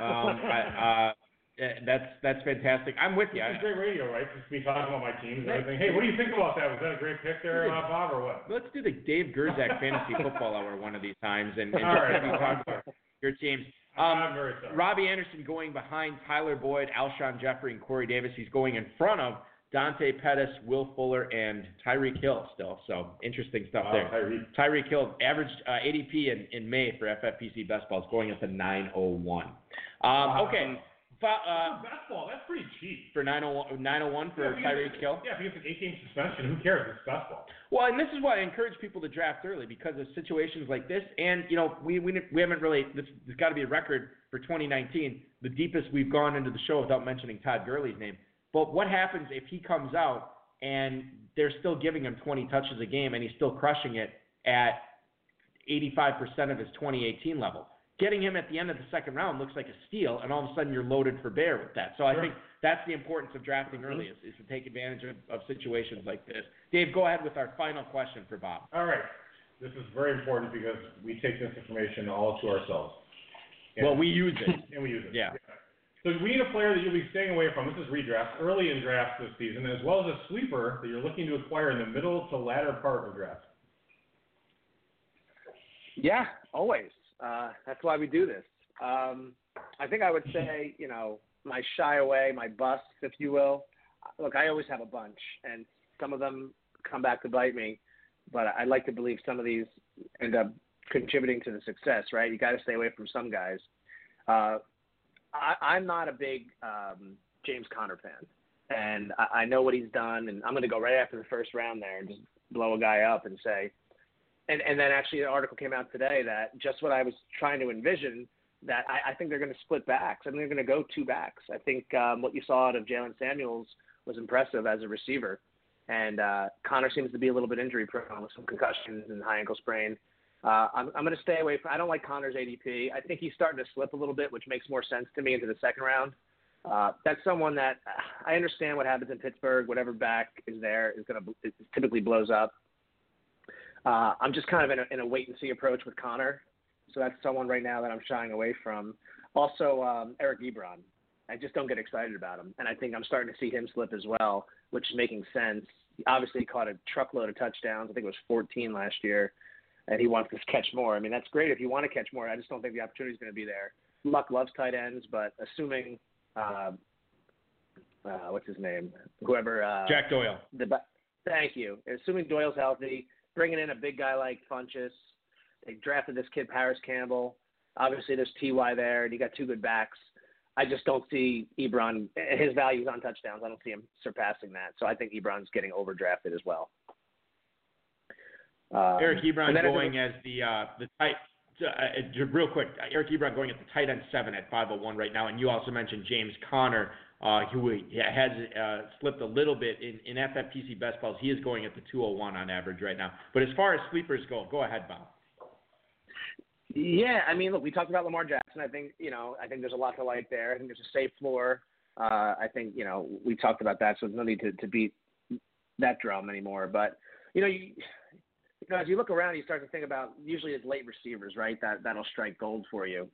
Um, I, uh, that's that's fantastic. I'm with you. This is I, great radio, right? Just me talking about my teams and everything. Hey, what do you think about that? Was that a great pick there, uh, Bob, or what? let's do the Dave Gerczak Fantasy Football Hour one of these times, and, and All just right. have you talk about your teams. Um. Robby Anderson going behind Tyler Boyd, Alshon Jeffery, and Corey Davis. He's going in front of Dante Pettis, Will Fuller, and Tyreek Hill still. So interesting stuff Wow, there. Tyreek. Tyreek Hill averaged uh, ADP in, in May for FFPC best balls going at the 901. Um, okay, Fo- uh, that's pretty cheap. for 901, 901 for Yeah, because- Tyreek Hill. Yeah, if he gets an eight-game suspension, who cares? It's best ball. Well, and this is why I encourage people to draft early because of situations like this. And you know, we we, we haven't really. This has got to be a record for 2019, the deepest we've gone into the show without mentioning Todd Gurley's name. But what happens if he comes out and they're still giving him 20 touches a game and he's still crushing it at 85% of his 2018 level? Getting him at the end of the second round looks like a steal, and all of a sudden you're loaded for bear with that. So I think that's the importance of drafting mm-hmm. early is, is to take advantage of, of situations like this. Dave, go ahead with our final question for Bob. All right. This is very important because we take this information all to ourselves. And- Well, we use it. and we use it. Yeah. So we need a player that you'll be staying away from. This is redraft, early in drafts this season, as well as a sleeper that you're looking to acquire in the middle to latter part of draft. Yeah, always. Uh, that's why we do this. Um, I think I would say, you know, my shy away, my busts, if you will. Look, I always have a bunch, and some of them come back to bite me. But I'd like to believe some of these end up contributing to the success, right? You got to stay away from some guys. Uh, I, I'm not a big um, James Conner fan, and I, I know what he's done, and I'm going to go right after the first round there and just blow a guy up and say, and and then actually an article came out today that just what I was trying to envision that I, I think they're going to split backs. I think they're going to go two backs. I think um, what you saw out of Jaylen Samuels was impressive as a receiver, and uh, Conner seems to be a little bit injury prone with some concussions and high ankle sprain. Uh, I'm, I'm going to stay away from. I don't like Conner's ADP. I think he's starting to slip a little bit, which makes more sense to me into the second round. Uh, that's someone that uh, I understand what happens in Pittsburgh. Whatever back is there is going to typically blows up. Uh, I'm just kind of in a, in a wait and see approach with Conner. So that's someone right now that I'm shying away from. Also, um, Eric Ebron. I just don't get excited about him, and I think I'm starting to see him slip as well, which is making sense. He obviously caught a truckload of touchdowns. I think it was 14 last year, and he wants to catch more. I mean, that's great if you want to catch more. I just don't think the opportunity is going to be there. Luck loves tight ends, but assuming uh, uh, what's his name, whoever uh, Jack Doyle. The thank you. Assuming Doyle's healthy, bringing in a big guy like Funchess. They drafted this kid Parris Campbell. Obviously, there's Ty there, and you got two good backs. I just don't see Ebron. His values on touchdowns. I don't see him surpassing that. So I think Ebron's getting overdrafted as well. Um, Eric Ebron going as the uh, the tight. Uh, real quick, Eric Ebron going at the tight end seven at 501 right now, and you also mentioned James Conner, uh, who has uh, slipped a little bit in, in FFPC best balls. He is going at the 201 on average right now. But as far as sleepers go, go ahead, Bob. Yeah, I mean, look, we talked about Lamar Jackson. I think you know, I think there's a lot to like there. I think there's a safe floor. Uh, I think you know, we talked about that, so there's no need to, to beat that drum anymore. But you know, you, you know, as you look around, you start to think about usually it's late receivers, right? That that'll strike gold for you.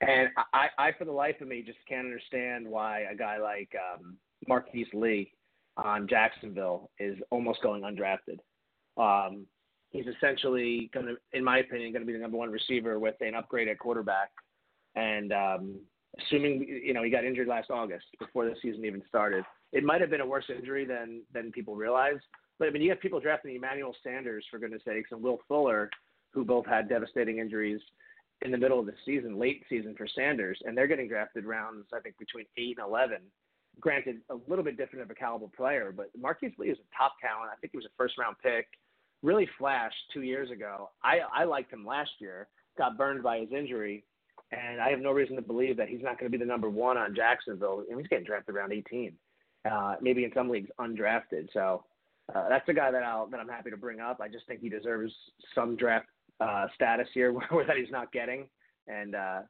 And I, I, for the life of me, just can't understand why a guy like um, Marquise Lee on Jacksonville is almost going undrafted. Um, he's essentially going to, in my opinion, going to be the number one receiver with an upgrade at quarterback. And um, assuming you know he got injured last August before the season even started, it might have been a worse injury than than people realize. But I mean, you have people drafting Emmanuel Sanders for goodness sakes and Will Fuller, who both had devastating injuries in the middle of the season, late season for Sanders, and they're getting drafted rounds I think between eight and eleven. Granted, a little bit different of a caliber player, but Marquise Lee is a top talent. I think he was a first round pick really flashed two years ago. I, I liked him last year, got burned by his injury, and I have no reason to believe that he's not going to be the number one on Jacksonville. And he's getting drafted around 18, uh, maybe in some leagues undrafted. So uh, that's a guy that I'll that I'm happy to bring up. I just think he deserves some draft uh, status here where that he's not getting, and uh,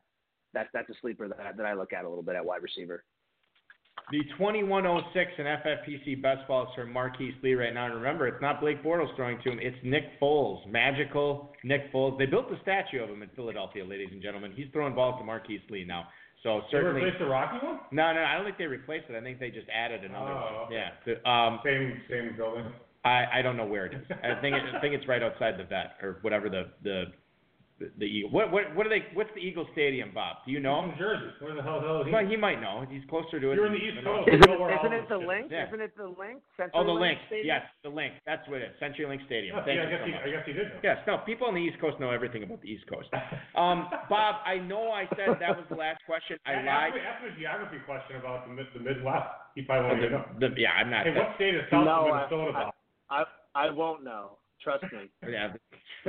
that's that's a sleeper that that I look at a little bit at wide receiver. The 2106 in FFPC best balls for Marquise Lee right now. And remember, it's not Blake Bortles throwing to him, it's Nick Foles. Magical Nick Foles. They built a statue of him in Philadelphia, ladies and gentlemen. He's throwing balls to Marquise Lee now. So certainly. They replaced the Rocky one? No, no, I don't think they replaced it. I think they just added another oh, one. Yeah. The, um, same same building. I, I don't know where it is. I think it, I think it's right outside the vet or whatever the the the, the Eagle. What what what are they? What's the Eagle Stadium, Bob? Do you know? He's from Jersey. Where the hell, hell is he? Well, he might know. He's closer to it. You're in the East Coast. Isn't, it, isn't it the link? Yeah. Isn't it the link? Century oh, the link. link. Yes, the link. That's what it is. CenturyLink Stadium. Oh, Thank yeah, I you guess so he, much. I guess he did. Know. Yes. No, people on the East Coast know everything about the East Coast. Um, Bob, I know I said that was the last question. I lied. Ask me, a geography question about the, the Midwest. He probably won't the, know. The, yeah, I'm not. Hey, what state is south no, of Minnesota? I, I, I, I won't know. Trust me. yeah.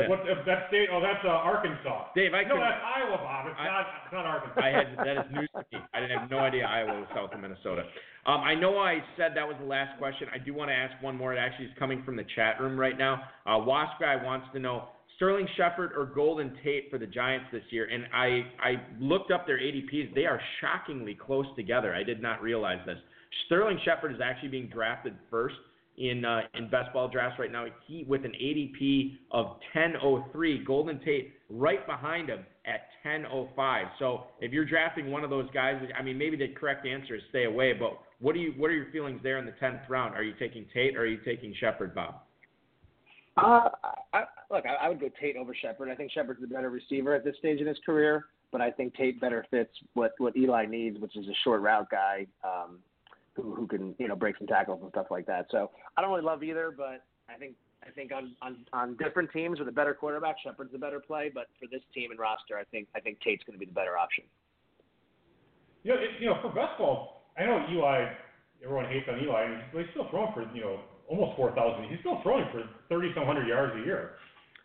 What, that state? Oh, that's uh, Arkansas. Dave, I no, could, that's Iowa, Bob. It's I, not. It's not Arkansas. I had that is news to me. I didn't have no idea Iowa was south of Minnesota. Um, I know I said that was the last question. I do want to ask one more. It actually is coming from the chat room right now. Uh, Wasp guy wants to know Sterling Shepard or Golden Tate for the Giants this year, and I I looked up their ADPs. They are shockingly close together. I did not realize this. Sterling Shepard is actually being drafted first in uh, in best ball drafts right now. He with an ADP of 10.03, Golden Tate right behind him at 10.05. So if you're drafting one of those guys, I mean maybe the correct answer is stay away. But what are you what are your feelings there in the 10th round? Are you taking Tate or are you taking Shepard, Bob? Uh, I, look, I, I would go Tate over Shepard. I think Shepard's the better receiver at this stage in his career, but I think Tate better fits what what Eli needs, which is a short route guy um, who who can you know break some tackles and stuff like that. So I don't really love either, but I think I think on on, on different teams with a better quarterback, Shepard's the better play. But for this team and roster, I think I think Tate's going to be the better option. You know, it, you know, for best ball, I know Eli. Everyone hates on Eli, and he's still throwing for you know almost four thousand. He's still throwing for thirty some hundred yards a year.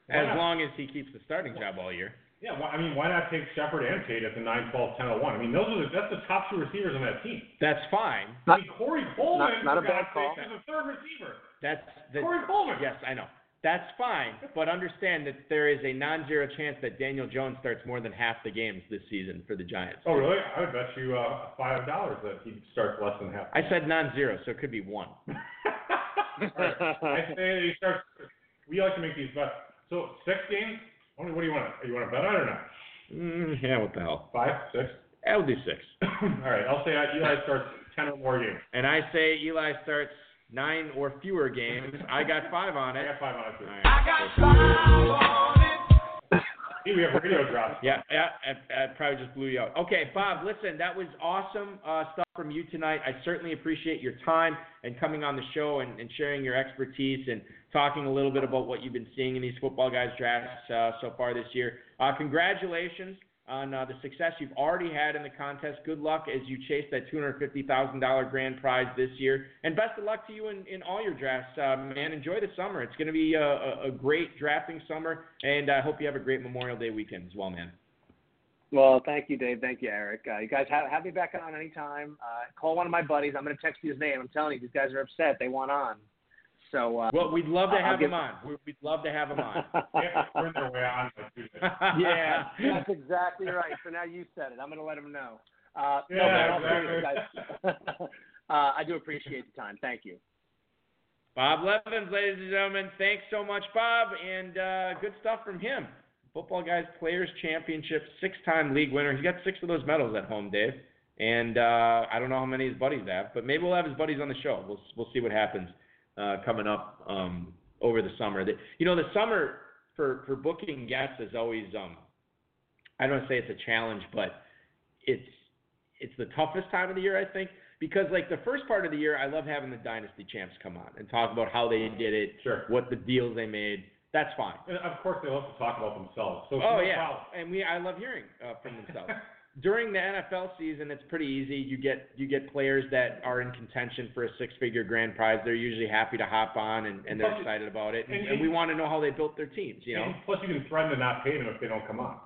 Why as not? long as he keeps the starting job all year. Yeah, well, I mean, why not take Shepard and Tate at the 9, 12, 10, 01? I mean, those are the, that's the top two receivers on that team. That's fine. Not, I mean, Corey Coleman, not, not a bad call. is a third receiver. That's the, Corey Coleman. Yes, I know. That's fine, but understand that there is a non-zero chance that Daniel Jones starts more than half the games this season for the Giants. Oh, really? I would bet you uh, five dollars that he starts less than half. I said non-zero, so it could be one. right. I say he starts. We like to make these bets. So six games. What do you want? To, you want to bet on it or not? Mm, yeah, what the hell? Five, six. I'll do six. All right, I'll say Eli starts ten or more games. And I say Eli starts nine or fewer games. I got five on it. I got five on it too. Right. I got five on it. See, we have radio drops. Yeah, yeah, I, I probably just blew you out. Okay, Bob, listen, that was awesome uh, stuff from you tonight. I certainly appreciate your time and coming on the show and, and sharing your expertise and talking a little bit about what you've been seeing in these football guys drafts uh, so far this year. Uh, congratulations on uh, the success you've already had in the contest. Good luck as you chase that $250,000 grand prize this year. And best of luck to you in, in all your drafts, uh, man. Enjoy the summer. It's going to be a, a, great drafting summer, and I hope you have a great Memorial Day weekend as well, man. Well, thank you, Dave. Thank you, Eric. Uh, you guys have, have me back on anytime. Uh, call one of my buddies. I'm going to text you his name. I'm telling you, these guys are upset. They want on. So uh, well, we'd love to have him on. We'd love to have him on. yeah, that's exactly right. So now you said it. I'm going to let him know. Uh, yeah, no, exactly. uh, I do appreciate the time. Thank you. Bob Levens, ladies and gentlemen, thanks so much, Bob, and uh, good stuff from him. Football Guys Players Championship, six-time league winner. He's got six of those medals at home, Dave. And uh, I don't know how many his buddies have, but maybe we'll have his buddies on the show. We'll we'll see what happens uh, coming up um, over the summer. The, you know, the summer for for booking guests is always um, I don't want to say it's a challenge, but it's it's the toughest time of the year, I think, because like the first part of the year, I love having the dynasty champs come on and talk about how they did it, sure. what the deals they made. That's fine. And of course, they love to talk about themselves. So oh no yeah, problem. and we I love hearing uh, from themselves. during the NFL season, it's pretty easy. You get you get players that are in contention for a six-figure grand prize. They're usually happy to hop on and, and they're excited about it. And, and, and we want to know how they built their teams. You know. Plus, you can threaten to not pay them if they don't come on.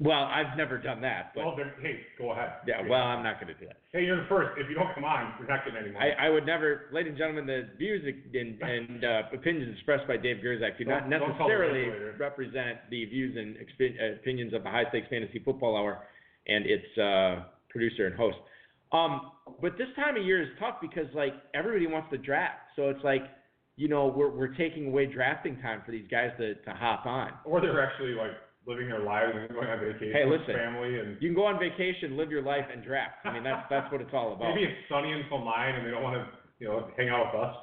Well, I've never done that. But, well, hey, go ahead. Yeah, well, I'm not going to do that. Hey, you're the first. If you don't come on, you're not getting any money. I, I would never, ladies and gentlemen, the views and, and uh, opinions expressed by Dave Gerczak do not necessarily represent the views and opinions of the High Stakes Fantasy Football Hour and its uh, producer and host. Um, but this time of year is tough because like everybody wants to draft, so it's like you know we're we're taking away drafting time for these guys to to hop on. Or they're actually like living their lives and going on vacation hey, listen, with family and you can go on vacation, live your life, and draft. I mean that's that's what it's all about. Maybe it's sunny until nine and they don't want to you know hang out with us.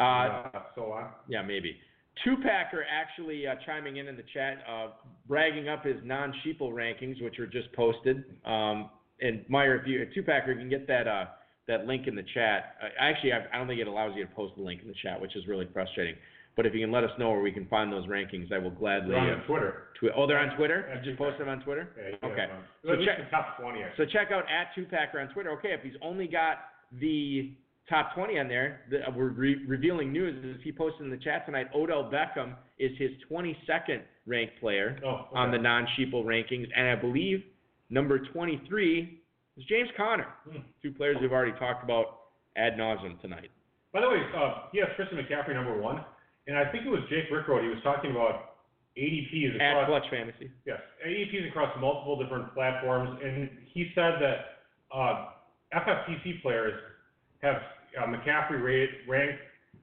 Uh, uh so on. Yeah, maybe. Two Packer actually uh, chiming in in the chat, uh, bragging up his non-sheeple rankings, which were just posted. Um, and Meyer, if you Two Packer, you can get that uh, that link in the chat. Uh, actually, I, I don't think it allows you to post the link in the chat, which is really frustrating. But if you can let us know where we can find those rankings, I will gladly. They're on uh, Twitter. Twi- oh, they're on Twitter. Yeah, you just posted them on Twitter. Yeah, okay. So check top twenty. So check out at Two Packer on Twitter. Okay, if he's only got the top 20 on there. The, we're re- revealing news. As he posted in the chat tonight, Odell Beckham is his 22nd ranked player oh, okay. on the non-sheeple rankings, and I believe number 23 is James Conner. Hmm. Two players we've already talked about ad nauseum tonight. By the way, uh, he has Christian McCaffrey number one, and I think it was Jake Rickroad. He was talking about ADPs across at Clutch Fantasy. Yes, ADPs across multiple different platforms, and he said that uh, FFPC players have uh, McCaffrey rate, ranked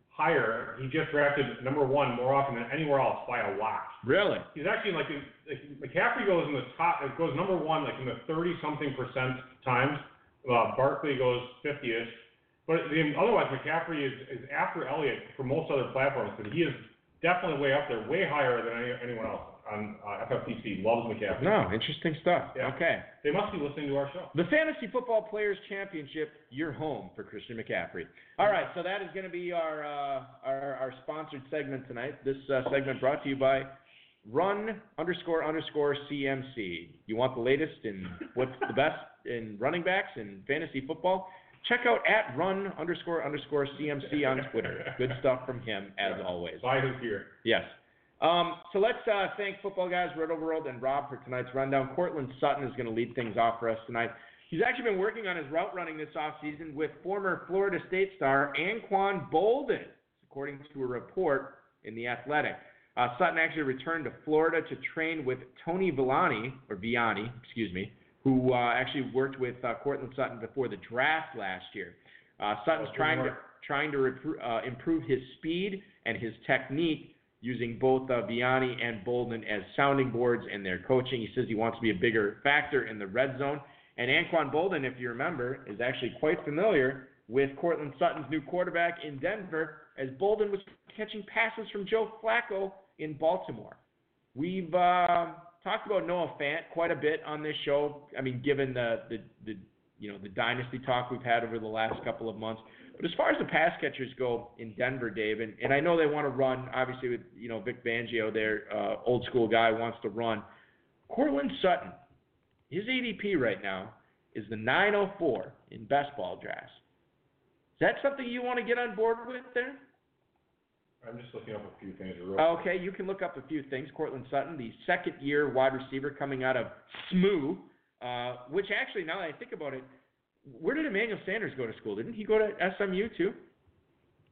higher. He just drafted number one more often than anywhere else by a lot. Really? He's actually like, like McCaffrey goes in the top. It goes number one like in the thirty something percent times. Uh, Barkley goes fifty ish. But the, otherwise, McCaffrey is, is after Elliott for most other platforms, but he is definitely way up there, way higher than any, anyone else on uh, FFPC. Loves McCaffrey. No, interesting stuff. Yeah. Okay. They must be listening to our show. The Fantasy Football Players Championship, your home for Christian McCaffrey. All right, so that is going to be our, uh, our our sponsored segment tonight. This uh, segment brought to you by Run underscore underscore CMC. You want the latest in what's the best in running backs in fantasy football? Check out at Run underscore underscore CMC on Twitter. Good stuff from him as always. Buy his gear. Yes. Um, so let's uh, thank football guys Rotoworld and Rob for tonight's rundown. Courtland Sutton is going to lead things off for us tonight. He's actually been working on his route running this offseason with former Florida State star Anquan Boldin, according to a report in The Athletic. Uh, Sutton actually returned to Florida to train with Tony Villani, or Viani, excuse me, who uh, actually worked with uh, Courtland Sutton before the draft last year. Uh, Sutton's trying to trying to repro- uh, improve his speed and his technique using both uh, Viani and Boldin as sounding boards in their coaching. He says he wants to be a bigger factor in the red zone. And Anquan Boldin, if you remember, is actually quite familiar with Courtland Sutton's new quarterback in Denver, as Boldin was catching passes from Joe Flacco in Baltimore. We've uh, talked about Noah Fant quite a bit on this show. I mean, given the, the the you know the dynasty talk we've had over the last couple of months. But as far as the pass catchers go in Denver, Dave, and, and I know they want to run, obviously with you know Vic Fangio, their uh, old school guy wants to run. Courtland Sutton, his ADP right now is the 904 in best ball drafts. Is that something you want to get on board with there? I'm just looking up a few things. Real Okay, you can look up a few things. Courtland Sutton, the second year wide receiver coming out of SMU, uh, which actually, now that I think about it, where did Emmanuel Sanders go to school? Didn't he go to SMU too?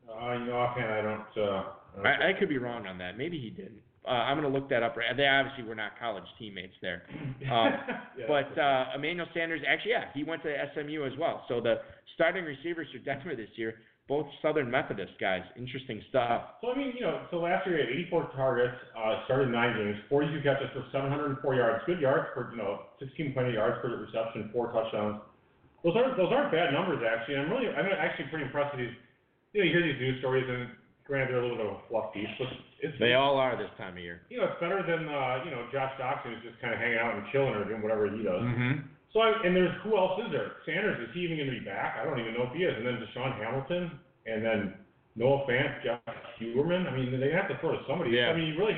Uh, you know, offhand, I don't. Uh, I don't I, I could be wrong on that. Maybe he didn't. Uh, I'm going to look that up. They obviously were not college teammates there. Um, Yeah, but uh, Emmanuel Sanders, actually, yeah, he went to SMU as well. So the starting receivers for Denver this year, both Southern Methodist guys. Interesting stuff. So I mean, you know, so last year he had 84 targets, uh, started nine games, 42 catches for 704 yards, good yards for you know 16.8 yards per reception, four touchdowns. Those aren't those aren't bad numbers actually. I'm really I'm actually pretty impressed with these. You know, you hear these news stories and granted they're a little bit of a fluff piece, but it's They all are this time of year. you know it's better than uh, you know Josh Doctson who's just kind of hanging out and chilling or doing whatever he does. Mm-hmm. So I, and there's who else is there? Sanders is he even going to be back? I don't even know if he is. And then DaeSean Hamilton, and then Noah Fant, Jeff Heuerman. I mean, they have to throw to somebody. Yeah. I mean, you really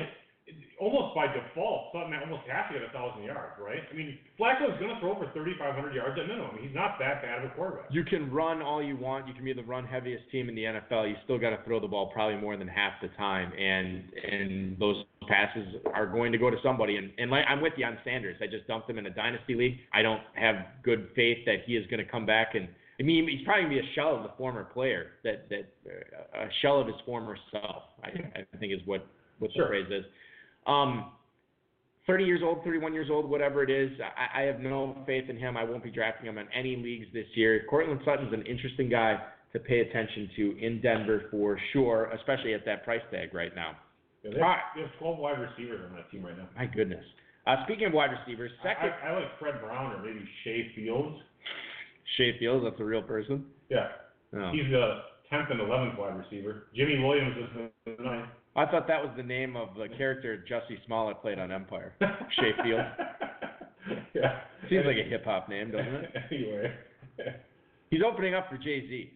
almost by default, Sutton almost has to get a thousand yards, right? I mean, Flacco's going to throw for 3,500 yards at minimum. He's not that bad of a quarterback. You can run all you want. You can be the run heaviest team in the NFL. You still got to throw the ball probably more than half the time, and and those passes are going to go to somebody. And and like, I'm with you on Sanders. I just dumped him in a dynasty league. I don't have good faith that he is going to come back and. I mean, he's probably gonna be a shell of the former player, that that uh, a shell of his former self. I, I think is what what the Sure. phrase is. Um, 30 years old, 31 years old, whatever it is. I, I have no faith in him. I won't be drafting him in any leagues this year. Courtland Sutton's an interesting guy to pay attention to in Denver for sure, especially at that price tag right now. Yeah, they, have, right. they have 12 wide receivers on that team right now. My goodness. Uh, speaking of wide receivers, second, I, I like Fred Brown or maybe Shea Fields. Shea Fields, that's a real person. Yeah, Oh. he's the 10th and 11th wide receiver. Jimmy Williams is the ninth. I thought that was the name of the character Jussie Smollett played on Empire. Shea Fields. yeah. Seems like a hip hop name, doesn't it? anyway. He's opening up for Jay Z.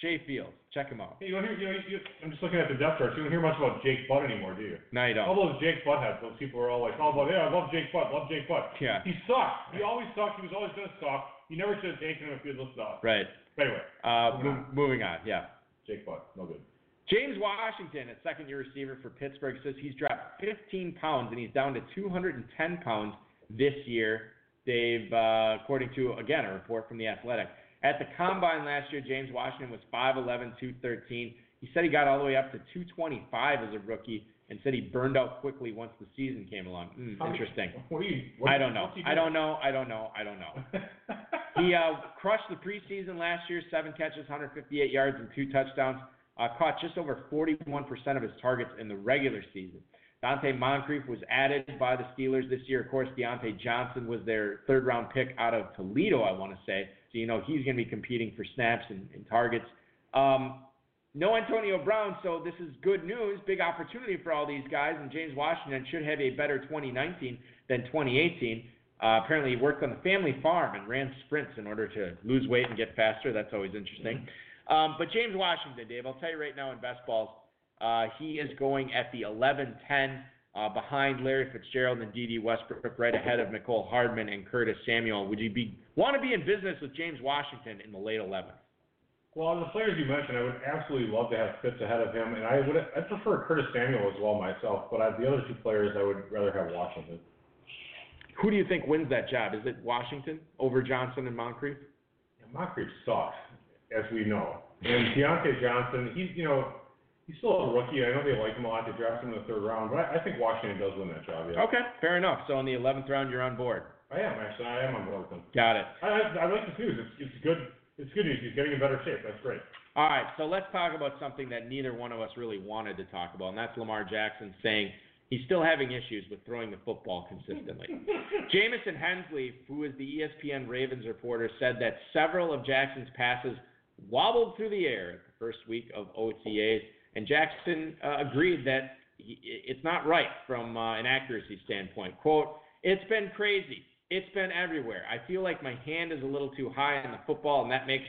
Shea Fields. Check him out. Hey, you don't hear, you know, you, I'm just looking at the depth chart. You don't hear much about Jake Butt anymore, do you? No, you don't. All those Jake Butt heads, those people are all like, oh, yeah, I love Jake Butt, love Jake Butt. Yeah. He sucked. He always sucked. He was always going to suck. You never should have taken him if he was stuff. Right. But anyway, Uh, Moving mo- moving on. Yeah. Jake Butt, no good. James Washington, a second year receiver for Pittsburgh, says he's dropped 15 pounds and he's down to 210 pounds this year, Dave, uh, according to, again, a report from The Athletic. At the combine last year, James Washington was 5'11, 213. He said he got all the way up to 225 as a rookie and said he burned out quickly once the season came along. Many- interesting. What do you? What, I don't know. I don't know. I don't know. I don't know. He uh, crushed the preseason last year, seven catches, 158 yards, and two touchdowns. Uh, caught just over 41% of his targets in the regular season. Donte Moncrief was added by the Steelers this year. Of course, Diontae Johnson was their third round pick out of Toledo, I want to say. So, you know, he's going to be competing for snaps and, and targets. Um, no Antonio Brown, so this is good news, big opportunity for all these guys, and James Washington should have a better 2019 than 2018. Uh, apparently, he worked on the family farm and ran sprints in order to lose weight and get faster. That's always interesting. Um, but James Washington, Dave, I'll tell you right now in best balls, uh, he is going at the 11 10 uh, behind Larry Fitzgerald and Dede Westbrook, right ahead of Mecole Hardman and Curtis Samuel. Would you be want to be in business with James Washington in the late 11th? Well, the players you mentioned, I would absolutely love to have Fitz ahead of him, and I would I prefer Curtis Samuel as well myself. But I, the other two players, I would rather have Washington. Who do you think wins that job? Is it Washington over Johnson and Moncrief? Yeah, Moncrief sucks, as we know. And Diontae Johnson, he's you know he's still a rookie. I know they like him a lot. They draft him in the third round, but I, I think Washington does win that job. Yeah. Okay, fair enough. So in the 11th round, you're on board. I am actually. I am on board with him. Got it. I, I, I like this news. It's, it's good. It's good news. He's getting in better shape. That's great. All right, so let's talk about something that neither one of us really wanted to talk about, and that's Lamar Jackson saying he's still having issues with throwing the football consistently. Jamison Hensley, who is the ESPN Ravens reporter, said that several of Jackson's passes wobbled through the air at the first week of OTAs, and Jackson uh, agreed that he, it's not right from uh, an accuracy standpoint. Quote, it's been crazy. It's been everywhere. I feel like my hand is a little too high on the football, and that makes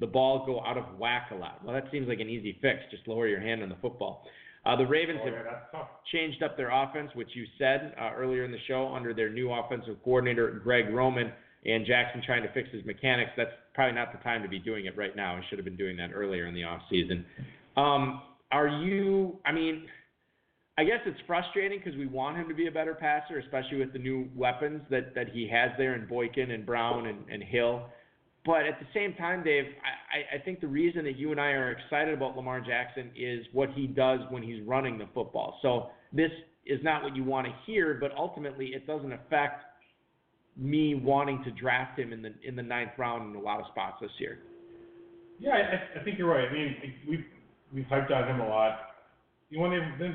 the ball go out of whack a lot. Well, that seems like an easy fix. Just lower your hand on the football. Uh, the Ravens Oh, have changed up their offense, which you said uh, earlier in the show, under their new offensive coordinator, Greg Roman, and Jackson trying to fix his mechanics. That's probably not the time to be doing it right now. He should have been doing that earlier in the offseason. Um, are you, I mean, I guess it's frustrating because we want him to be a better passer, especially with the new weapons that, that he has there in Boykin and Brown and, and Hill. But at the same time, Dave, I, I think the reason that you and I are excited about Lamar Jackson is what he does when he's running the football. So this is not what you want to hear, but ultimately it doesn't affect me wanting to draft him in the in the ninth round in a lot of spots this year. Yeah, I, I think you're right. I mean, we've we've hyped on him a lot. You know, when they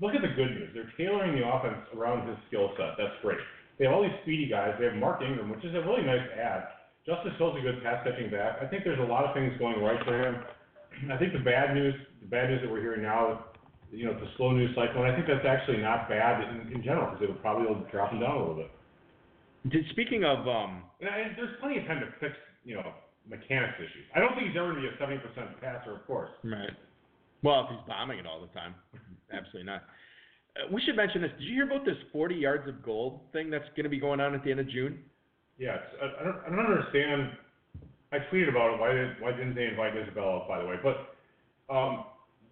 look at the good news. They're tailoring the offense around his skill set. That's great. They have all these speedy guys. They have Mark Ingram, which is a really nice add. Justice Hill's a good pass catching back. I think there's a lot of things going right for him. I think the bad news, the bad news that we're hearing now, you know, a slow news cycle, and I think that's actually not bad in, in general because it'll probably drop him down a little bit. Did, speaking of um, And, I, and there's plenty of time to fix, you know, mechanics issues. I don't think he's ever going to be a 70% passer, of course. Right. Well, if he's bombing it all the time, absolutely not. Uh, we should mention this. Did you hear about this 40 yards of gold thing that's going to be going on at the end of June? Yeah, it's, I, I don't, I don't understand. I tweeted about it. Why did, why didn't they invite Isabella by the way? But um,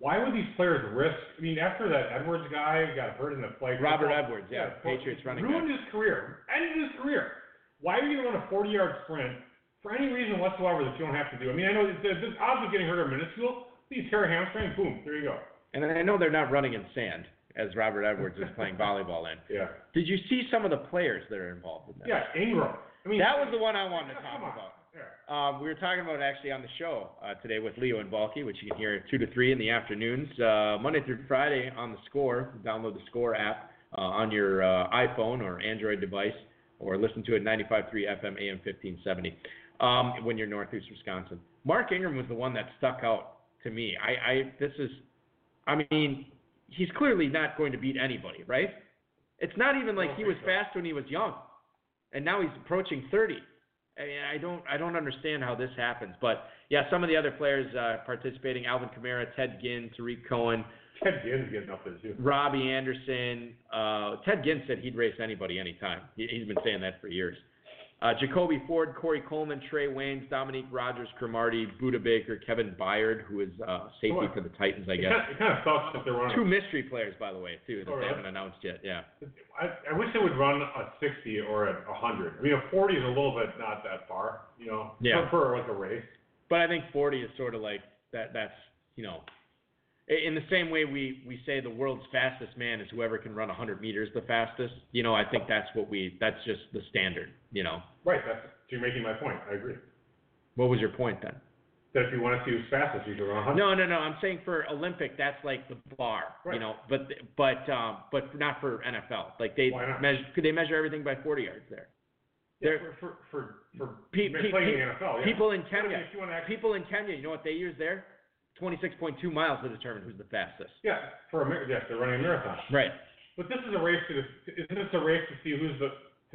why would these players risk? I mean, after that Edwards guy got hurt in the play. Robert football- Edwards, yeah, well, Patriots running ruined back. his career, ended his career. Why are you going to run a 40-yard sprint for any reason whatsoever that you don't have to do? I mean, I know the, the odds of getting hurt are minuscule. Please tear a hamstring, boom, there you go. And I know they're not running in sand, as Robert Edwards is playing volleyball in. Yeah. Did you see some of the players that are involved in that? Yeah, Ingram. I mean, That was the one I wanted to talk about. Um, we were talking about actually on the show uh, today with Leo and Balky, which you can hear at 2 to 3 in the afternoons, uh, Monday through Friday on the Score. Download the Score app uh, on your uh, iPhone or Android device, or listen to it 95.3 FM AM 1570 um, when you're northeast Wisconsin. Mark Ingram was the one that stuck out to me. I, I this is, I mean, he's clearly not going to beat anybody, right? It's not even like he was so. fast when he was young, and now he's approaching 30. I, mean, I don't I don't understand how this happens. But yeah, some of the other players uh, participating: Alvin Kamara, Ted Ginn, Tarik Cohen, Ted Ginn's getting up there too. Robby Anderson. Uh, Ted Ginn said he'd race anybody anytime. He, he's been saying that for years. Uh, Jacoby Ford, Corey Coleman, Trae Waynes, Dominique Rodgers, Cromartie, Budda Baker, Kevin Byard, who is uh, safety Sure. for the Titans, I guess. it kind of sucks that they're running. Two mystery players, by the way, too, that Oh, they really? haven't announced yet. Yeah. I, I wish they would run a 60 or a 100. I mean, a 40 is a little bit not that far, you know, Yeah. for, for like a race. But I think 40 is sort of like that. That's you know, in the same way we we say the world's fastest man is whoever can run 100 meters the fastest. You know, I think that's what we. That's just the standard. You know. Right. That's you're making my point. I agree. What was your point then? That if you want to see who's fastest, you can run 100. No, no, no. I'm saying for Olympic, that's like the bar. You know, but but um, but not for NFL. Like they measure. Could they measure everything by 40 yards there? Yeah, for for for, for Pe- pe- the NFL. Yeah. People in Kenya. if you want to actually, People in Kenya, you know what they use there? 26.2 miles to determine who's the fastest. Yeah, for a yes, they're running a marathon. Right. But this is a race to isn't this a race to see who's the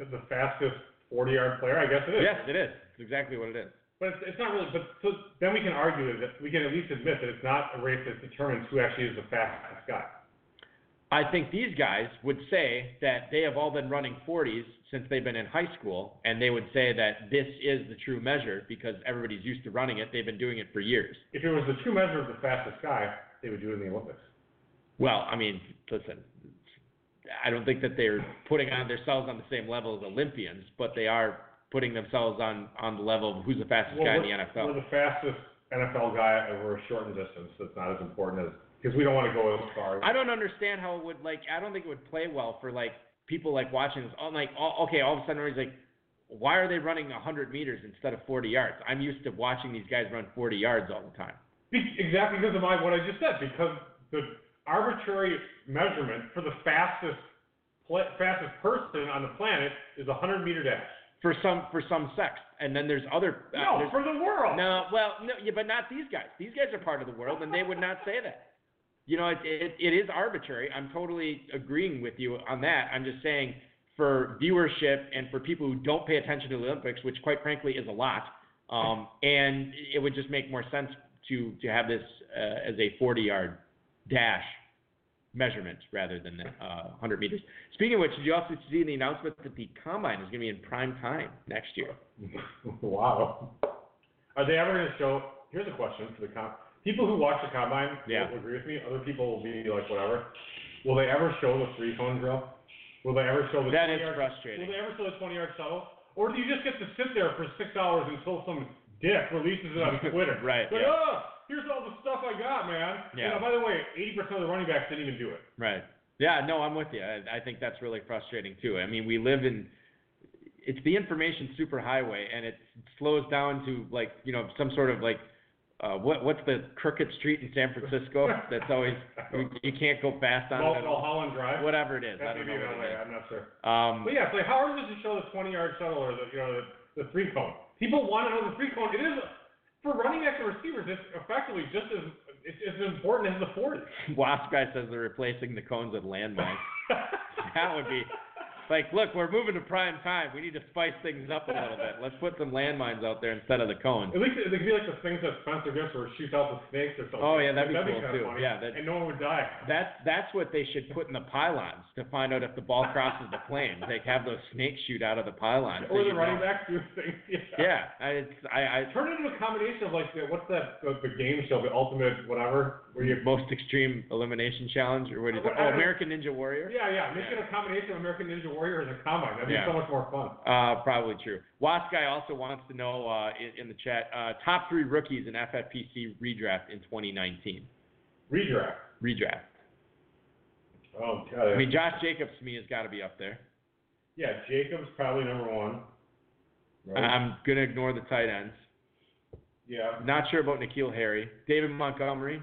the fastest 40 yard player? I guess it is. Yes, it is. It's exactly what it is. But it's, it's not really. But so then we can argue that we can at least admit that it's not a race that determines who actually is the fastest guy. I think these guys would say that they have all been running 40s since they've been in high school, and they would say that this is the true measure because everybody's used to running it. They've been doing it for years. If it was the true measure of the fastest guy, they would do it in the Olympics. Well, I mean, listen, I don't think that they're putting on themselves on the same level as Olympians, but they are putting themselves on on the level of who's the fastest guy in the NFL. We're the fastest NFL guy over a shortened distance. That's not as important as because we don't want to go as far. I don't understand how it would like. I don't think it would play well for like people like watching this. Oh, like okay, all of a sudden everybody's like, why are they running 100 meters instead of 40 yards? I'm used to watching these guys run 40 yards all the time. Exactly because of my what I just said. Because the arbitrary measurement for the fastest fastest person on the planet is a 100 meter dash. For some for some sex, and then there's other. Uh, No, there's- for the world. No, well, no, yeah, but not these guys. These guys are part of the world, and they would not say that. You know, it, it, it is arbitrary. I'm totally agreeing with you on that. I'm just saying for viewership and for people who don't pay attention to the Olympics, which quite frankly is a lot, um, and it would just make more sense to to have this uh, as a 40 yard dash measurement rather than uh, 100 meters. Speaking of which, did you also see the announcement that the combine is going to be in prime time next year? wow. Are they ever going to show? Here's a question for the com. People who watch the combine Yeah. will agree with me. Other people will be like, whatever. Will they ever show the three cone drill? Will they ever show the That 20 is yard, frustrating. Will they ever show the 20 yard shuttle? Or do you just get to sit there for six hours until some dick releases it on Twitter? Right, Like, yeah. oh, here's all the stuff I got, man. Yeah. And uh, by the way, 80% of the running backs didn't even do it. Right. Yeah, no, I'm with you. I, I think that's really frustrating too. I mean, we live in it's the information superhighway, and it slows down to like you know some sort of like uh, what what's the crooked street in San Francisco that's always you, can't go fast on it at all. Holland Drive. Whatever it is, I don't know what LA, it is. I'm not sure. Um, But yeah, so like how hard is it to show the 20 yard shuttle or the you know the, the three cone? People want to know the three cone. It is for running backs and receivers. It's effectively just as it's as important as the 40. Wasp guy says they're replacing the cones with landmines. that would be like, look, we're moving to prime time. We need to spice things up a little bit. Let's put some landmines out there instead of the cones. At least it could be like the things that Spencer gets where it shoots out the snakes or something. Oh, yeah, that'd be That'd cool, kinda too. Funny. Yeah, that- and no one would die. That's that's what they should put in the pylons to find out if the ball crosses the plane. They have those snakes shoot out of the pylons. so or the you know. running backs do things. Yeah, I, it's, I, I Turn it into a combination of like the, what's that the, the game show, the ultimate whatever, where you most extreme elimination challenge or what is it? Oh, American Ninja Warrior. yeah yeah make it a combination of American Ninja Warrior and a combine. That'd be Yeah. so much more fun. Uh, probably true. Wasp guy also wants to know uh, in, in the chat uh, top three rookies in FFPC redraft in 2019. Redraft. Redraft. Oh god. I mean, Josh Jacobs to me has got to be up there. Yeah, Jacobs probably number one. Right? I'm gonna ignore the tight ends. yeah. Not sure about N'Keal Harry. David Montgomery.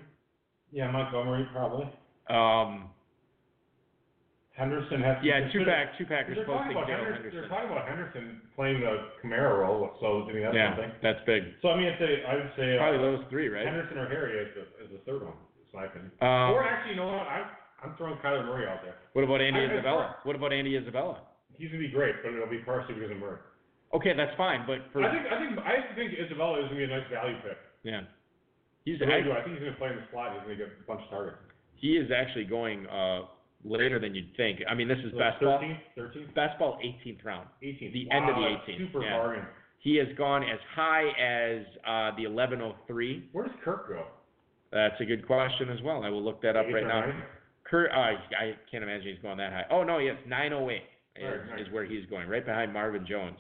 Yeah, Montgomery probably. Um, Henderson has. to yeah, two pack, two packers They're talking posting Darrell Henderson. They're talking about Henderson playing the Kamara role, so I mean that's Yeah, something. that's big. So I mean, I'd say I would say uh, Probably those three, right? Henderson or Harry is the is the third one. Is my opinion. Um, or actually, you know what? I'm I'm throwing Kyler Murray out there. What about Andy I- Isabella? What about Andy Isabella? He's gonna be great, but it'll be partially because of Murray. Okay, that's fine, but for I think I think I think Isabella is gonna be a nice value pick. yeah, he's I I, do. I think he's gonna play in the slot. He's gonna get a bunch of targets. he is actually going uh, later than you'd think. I mean, this is So best ball. 13th, 13th, Best ball, 18th round. 18th. The wow, end of the that's 18th, Super yeah. bargain. He has gone as high as uh, the 1103. Where does Kirk go? That's a good question as well. I will look that up right now. Kurt, uh, I can't imagine he's going that high. Oh no, yes, 908 is, nice. is where he's going, right behind Marvin Jones.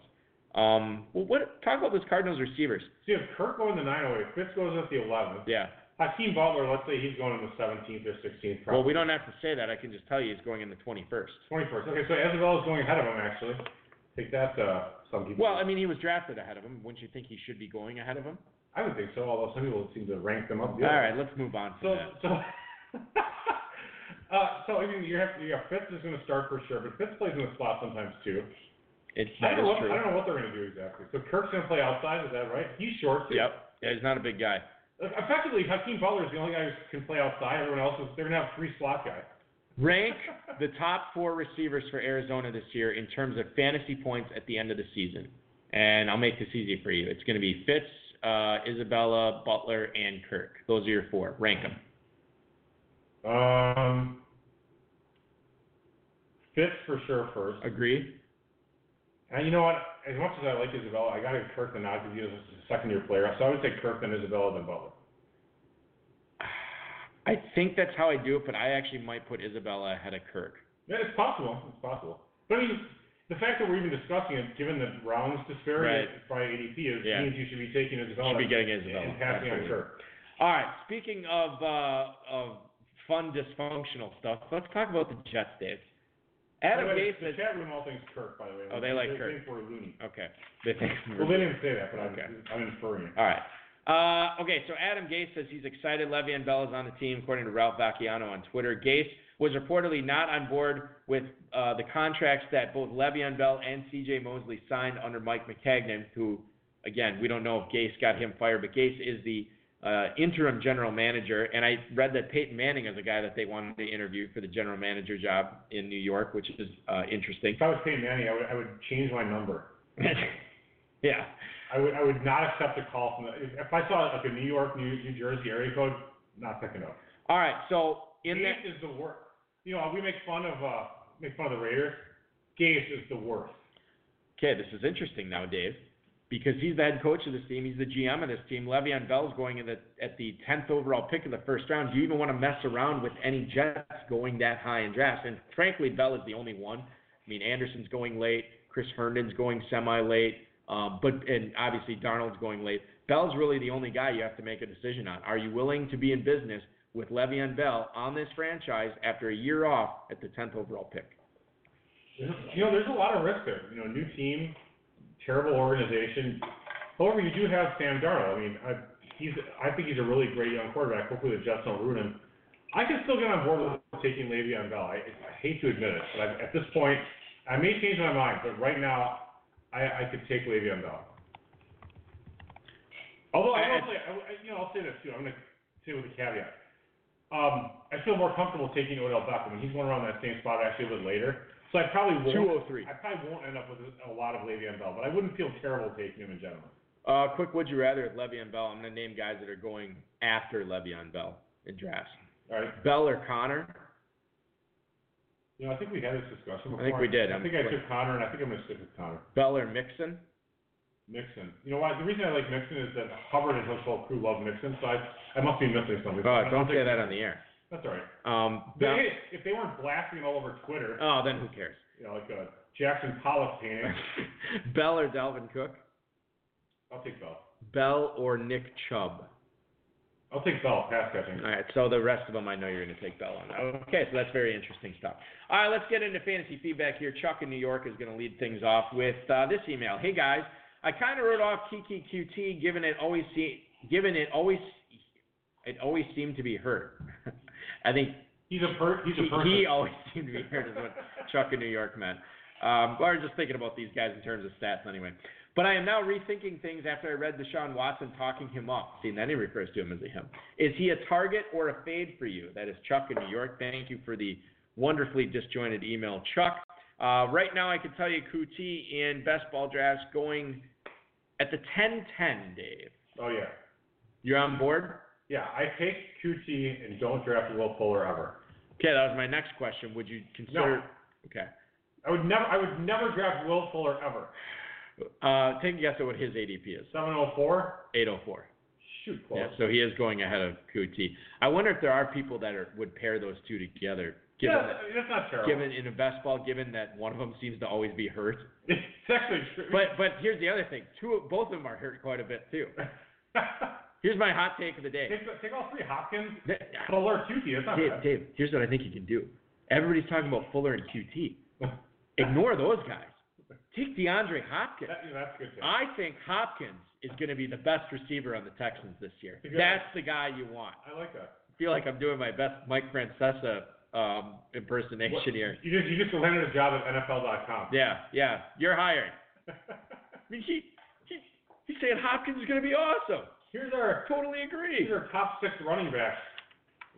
Um, well, what? Talk about those Cardinals receivers. See, if Kirk going to 908, Fitz goes at the 11th. Yeah. Hakeem Butler, let's say he's going in the 17th or 16th. Well, we don't have to say that. I can just tell you he's going in the 21st. 21st. Okay, so Isabella is going ahead of him actually. Take that, uh, some people. Well, I mean, he was drafted ahead of him. Wouldn't you think he should be going ahead of him? I would think so. Although some people seem to rank them up. All right, let's move on So, that. so, uh, so I mean, you have yeah, Fitz is going to start for sure, but Fitz plays in the slot sometimes too. It's I don't know what true. I don't know what they're going to do exactly. So Kirk's going to play outside. Is that right? He's short too. Yep. Yeah, he's not a big guy. Effectively, Hakeem Butler is the only guy who can play outside. Everyone else is they're gonna have three slot guys. Rank the top four receivers for Arizona this year in terms of fantasy points at the end of the season. And I'll make this easy for you. It's going to be Fitz, uh, Isabella, Butler, and Kirk. Those are your four. Rank them. Um, Fitz for sure first. Agree? And you know what? As much as I like Isabella, I got to Kirk the nod because he was a second year player. So I would say Kirk then Isabella then Butler. I think that's how I do it, but I actually might put Isabella ahead of Kirk. Yeah, it's possible. It's possible. But I mean, the fact that we're even discussing it, given the rounds disparity Right. by ADP, is Yeah. means you should be taking Isabella. Should be getting Isabella, And passing on. Kirk. All right. Speaking of uh, of fun dysfunctional stuff, let's talk about the Jets, Dave. Adam By the Gase says. chat room all thinks Kirk, by the way. Oh, they like they Kirk. think we're loony. Okay. They think. Well, they didn't say that, but I'm, Okay. I'm inferring it. All right. Uh, okay, so Adam Gase says he's excited Le'Veon Bell is on the team, according to Ralph Vacchiano on Twitter. Gase was reportedly not on board with uh, the contracts that both Le'Veon Bell and C.J. Mosley signed under Mike Maccagnan, who, again, we don't know if Gase got him fired, but Gase is the uh, interim general manager. And I read that Peyton Manning is a guy that they wanted to interview for the general manager job in New York, which is uh, interesting. If I was Peyton Manning, I would, I would change my number. yeah. I would, I would not accept a call from the, if, I saw like a New York, New, New Jersey area code, not picking up. All right, so in that. Gase is the worst. You know, we make fun of, uh, make fun of the Raiders. Gase is the worst. Okay, this is interesting now, Dave, because he's the head coach of this team. He's the GM of this team. Le'Veon Bell's going in the, at the 10th overall pick of the first round. Do you even want to mess around with any Jets going that high in drafts? And frankly, Bell is the only one. I mean, Anderson's going late. Chris Herndon's going semi-late. Um, but and obviously Darnold's going late. Bell's really the only guy you have to make a decision on. Are you willing to be in business with Le'Veon Bell on this franchise after a year off at the 10th overall pick? You know, there's a lot of risk there. You know, new team, terrible organization. However, you do have Sam Darnold. I mean, I, he's, I think he's a really great young quarterback. Hopefully, the Jets don't ruin him. I can still get on board with taking Le'Veon Bell. I, I hate to admit it, but I, at this point, I may change my mind. But right now, I, I could take Le'Veon Bell. Although I will say, I, you know, I'll say this too. I'm going to say with a caveat. Um, I feel more comfortable taking Odell Beckham, and he's going around that same spot actually a bit later. So I probably won't. 203. I probably won't end up with a, lot of Le'Veon Bell, but I wouldn't feel terrible taking him in general. Uh, quick, would you rather with Le'Veon Bell? I'm going to name guys that are going after Le'Veon Bell in drafts. All right. Bell or Conner? You know, I think we had this discussion before. I think we did. I think I took Conner, and I think I'm going to stick with Conner. Bell or Mixon? Mixon. You know why? The reason I like Mixon is that Hubbard and his whole crew love Mixon, so I, I must be missing something. Oh, I don't say that on the air. That's all right. Um, But Bell, hey, if they weren't blasting all over Twitter, oh, then who cares? you know, like a Jackson Pollock painting, Bell or Dalvin Cook? I'll take Bell. Bell or Nick Chubb? I'll take Bell, pass catching. All right, so the rest of them I know you're going to take Bell on. Okay, so that's very interesting stuff. All right, let's get into fantasy feedback here. Chuck in New York is going to lead things off with uh, this email. Hey guys, I kind of wrote off Keke Coutee given it always see, given it always it always seemed to be hurt. I think He's a per, he's he, a person. he always seemed to be hurt is what Chuck in New York meant. Um, or just thinking about these guys in terms of stats anyway. But I am now rethinking things after I read Deshaun Watson talking him up. See, then he refers to him as a him. Is he a target or a fade for you? That is Chuck in New York. Thank you for the wonderfully disjointed email, Chuck. Uh, right now, I can tell you Coutee in best ball drafts going at the 10-10, Dave. oh yeah, You're on board? Yeah. I take Coutee and don't draft Will Fuller ever. Okay, that was my next question. Would you consider? No. Okay. I would never. I would never draft Will Fuller ever. Uh, take a guess at what his ADP is. 704. 804. Shoot, close. Yeah, so he is going ahead of Coutee. I wonder if there are people that are, would pair those two together, given yeah, that's not terrible. given in a best ball, given that one of them seems to always be hurt. it's actually true. But but here's the other thing: two, both of them are hurt quite a bit too. Here's my hot take of the day. take, take all three Hopkins, Fuller, Coutee. That's not Dave, bad. Dave, here's what I think you can do. Everybody's talking about Fuller and Coutee. Ignore those guys. Take DeAndre Hopkins. That, that's good. I think Hopkins is going to be the best receiver on the Texans this year. Good. That's the guy you want. I like that. I feel like I'm doing my best Mike Francesa um, impersonation What- here. You just you just landed a job at NFL.com. Yeah, yeah, you're hired. I mean, he, he he's saying Hopkins is going to be awesome. Here's our Totally agree. here's our top six running backs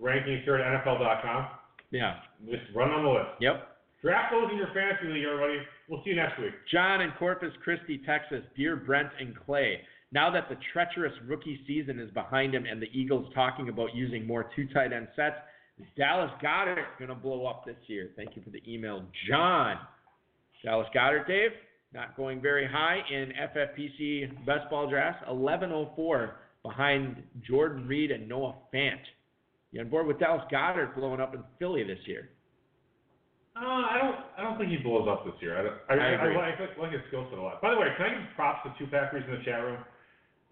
rankings here at NFL.com. Yeah. Just run on the list. Yep. Draft those in your fantasy league, everybody. We'll see you next week. John in Corpus Christi, Texas. Dear Brent and Clay, now that the treacherous rookie season is behind him and the Eagles talking about using more two tight end sets, is Dallas Goedert going to blow up this year? Thank you for the email, John. Dallas Goedert, Dave, not going very high in FFPC best ball drafts. 1104 behind Jordan Reed and Noah Fant. You on board with Dallas Goedert blowing up in Philly this year? Uh, I don't. I don't think he blows up this year. I, don't, I, I I, agree. like, I like his skill set a lot. By the way, can I give props to two Packers in the chat room?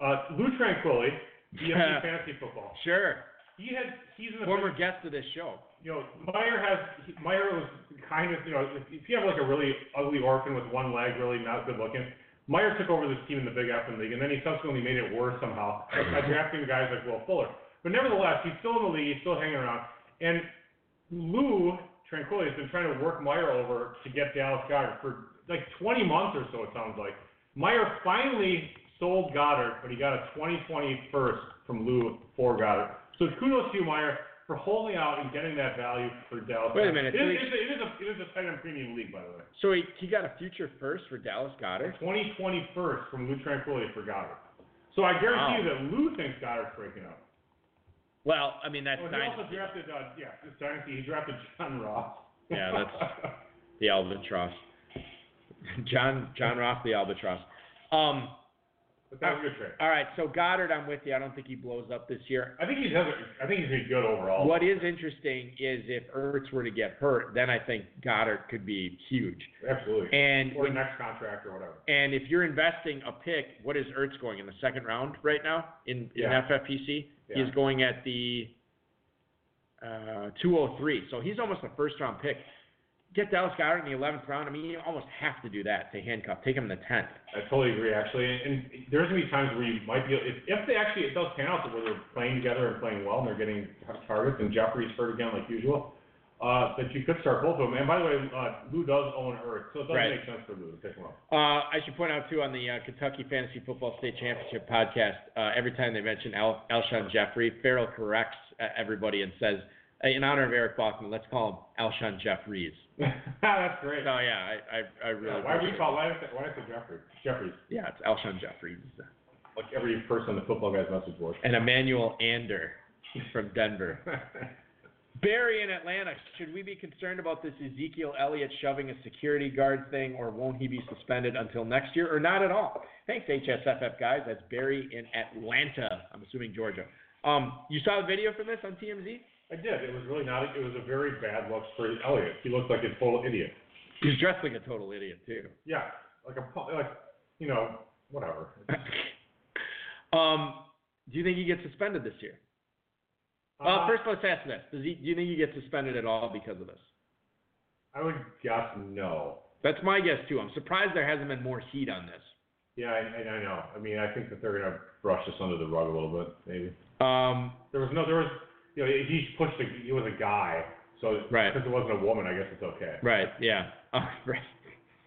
Uh, Lou Tranquilli, DFC Fantasy Football. Sure. He had. He's in the Former guest of this show. you know, Meyer has he- Meyer was kind of you know if, if you have like a really ugly orphan with one leg, really not good looking. Meyer took over this team in the Big F league, and then he subsequently made it worse somehow by mm-hmm. drafting guys like Will Fuller. But nevertheless, he's still in the league, he's still hanging around. And Lou Tranquilli has been trying to work Meyer over to get Dallas Goedert for like 20 months or so. It sounds like Meyer finally sold Goedert, but he got a 2020 first from Lou for Goedert. So kudos to you, Meyer, for holding out and getting that value for Dallas. Wait a minute, It so is, he- it is, a, it is a it is a tight end premium league, by the way. So he, he got a future first for Dallas Goedert. 2020 first from Lou Tranquilli for Goedert. So I guarantee Wow. you that Lou thinks Goedert's breaking up. Well, I mean that's Oh, he also drafted, uh, yeah, it's dynasty. He drafted John Ross. Yeah, that's- the albatross. John John Ross, the albatross. Um, but that was a good trade. all right, so Goedert, I'm with you. I don't think he blows up this year. I think he does. it- I think he's good overall. What is interesting is if Ertz were to get hurt, then I think Goedert could be huge. Absolutely. And or when, next contract or whatever. and if you're investing a pick, what is Ertz going in the second round right now in, in Yeah. FFPC? Yeah. He's going at the uh, 203. So he's almost a first round pick. Get Dallas Goedert in the 11th round. I mean, you almost have to do that to handcuff. Take him in the 10th. I totally agree, actually. And, and there's gonna be times where you might be, if, if they actually it does pan out that where they're playing together and playing well and they're getting targets and Jeffery's hurt again like usual, uh, that you could start both of them. And by the way, uh, Lou does own Ertz, so it does Right. make sense for Lou to pick him up. Uh, I should point out too on the uh, Kentucky Fantasy Football State Championship podcast, uh, every time they mention Al- Alshon Jeffery, Farrell corrects uh, everybody and says, in honor of Eric Balkman, let's call him Alshon Jeffries. That's great. So yeah, I I, I really Yeah, why we appreciate call why is it why is it Jeffrey? Jeffries. yeah, it's Alshon Jeffries Like every person on the football guy's message board. and Emmanuel Ander from Denver. Barry in Atlanta, should we be concerned about this Ezekiel Elliott shoving a security guard thing, or won't he be suspended until next year, or not at all? Thanks, HSFF guys. That's Barry in Atlanta. I'm assuming Georgia. Um, you saw the video from this on TMZ? I did. It was really not. It was a very bad look for Elliott. He looked like a total idiot. He's dressed like a total idiot too. Yeah, like a like you know whatever. um, do you think he gets suspended this year? Well, Uh, first let's ask this: Does he? Do you think he gets suspended at all because of this? I would guess no. That's my guess too. I'm surprised there hasn't been more heat on this. Yeah, I, I, I know. I mean, I think that they're gonna brush this under the rug a little bit, maybe. Um, There was no, there was, you know, he pushed. A, he was a guy, so Right. because it wasn't a woman, I guess it's okay. right. Yeah. Oh, right.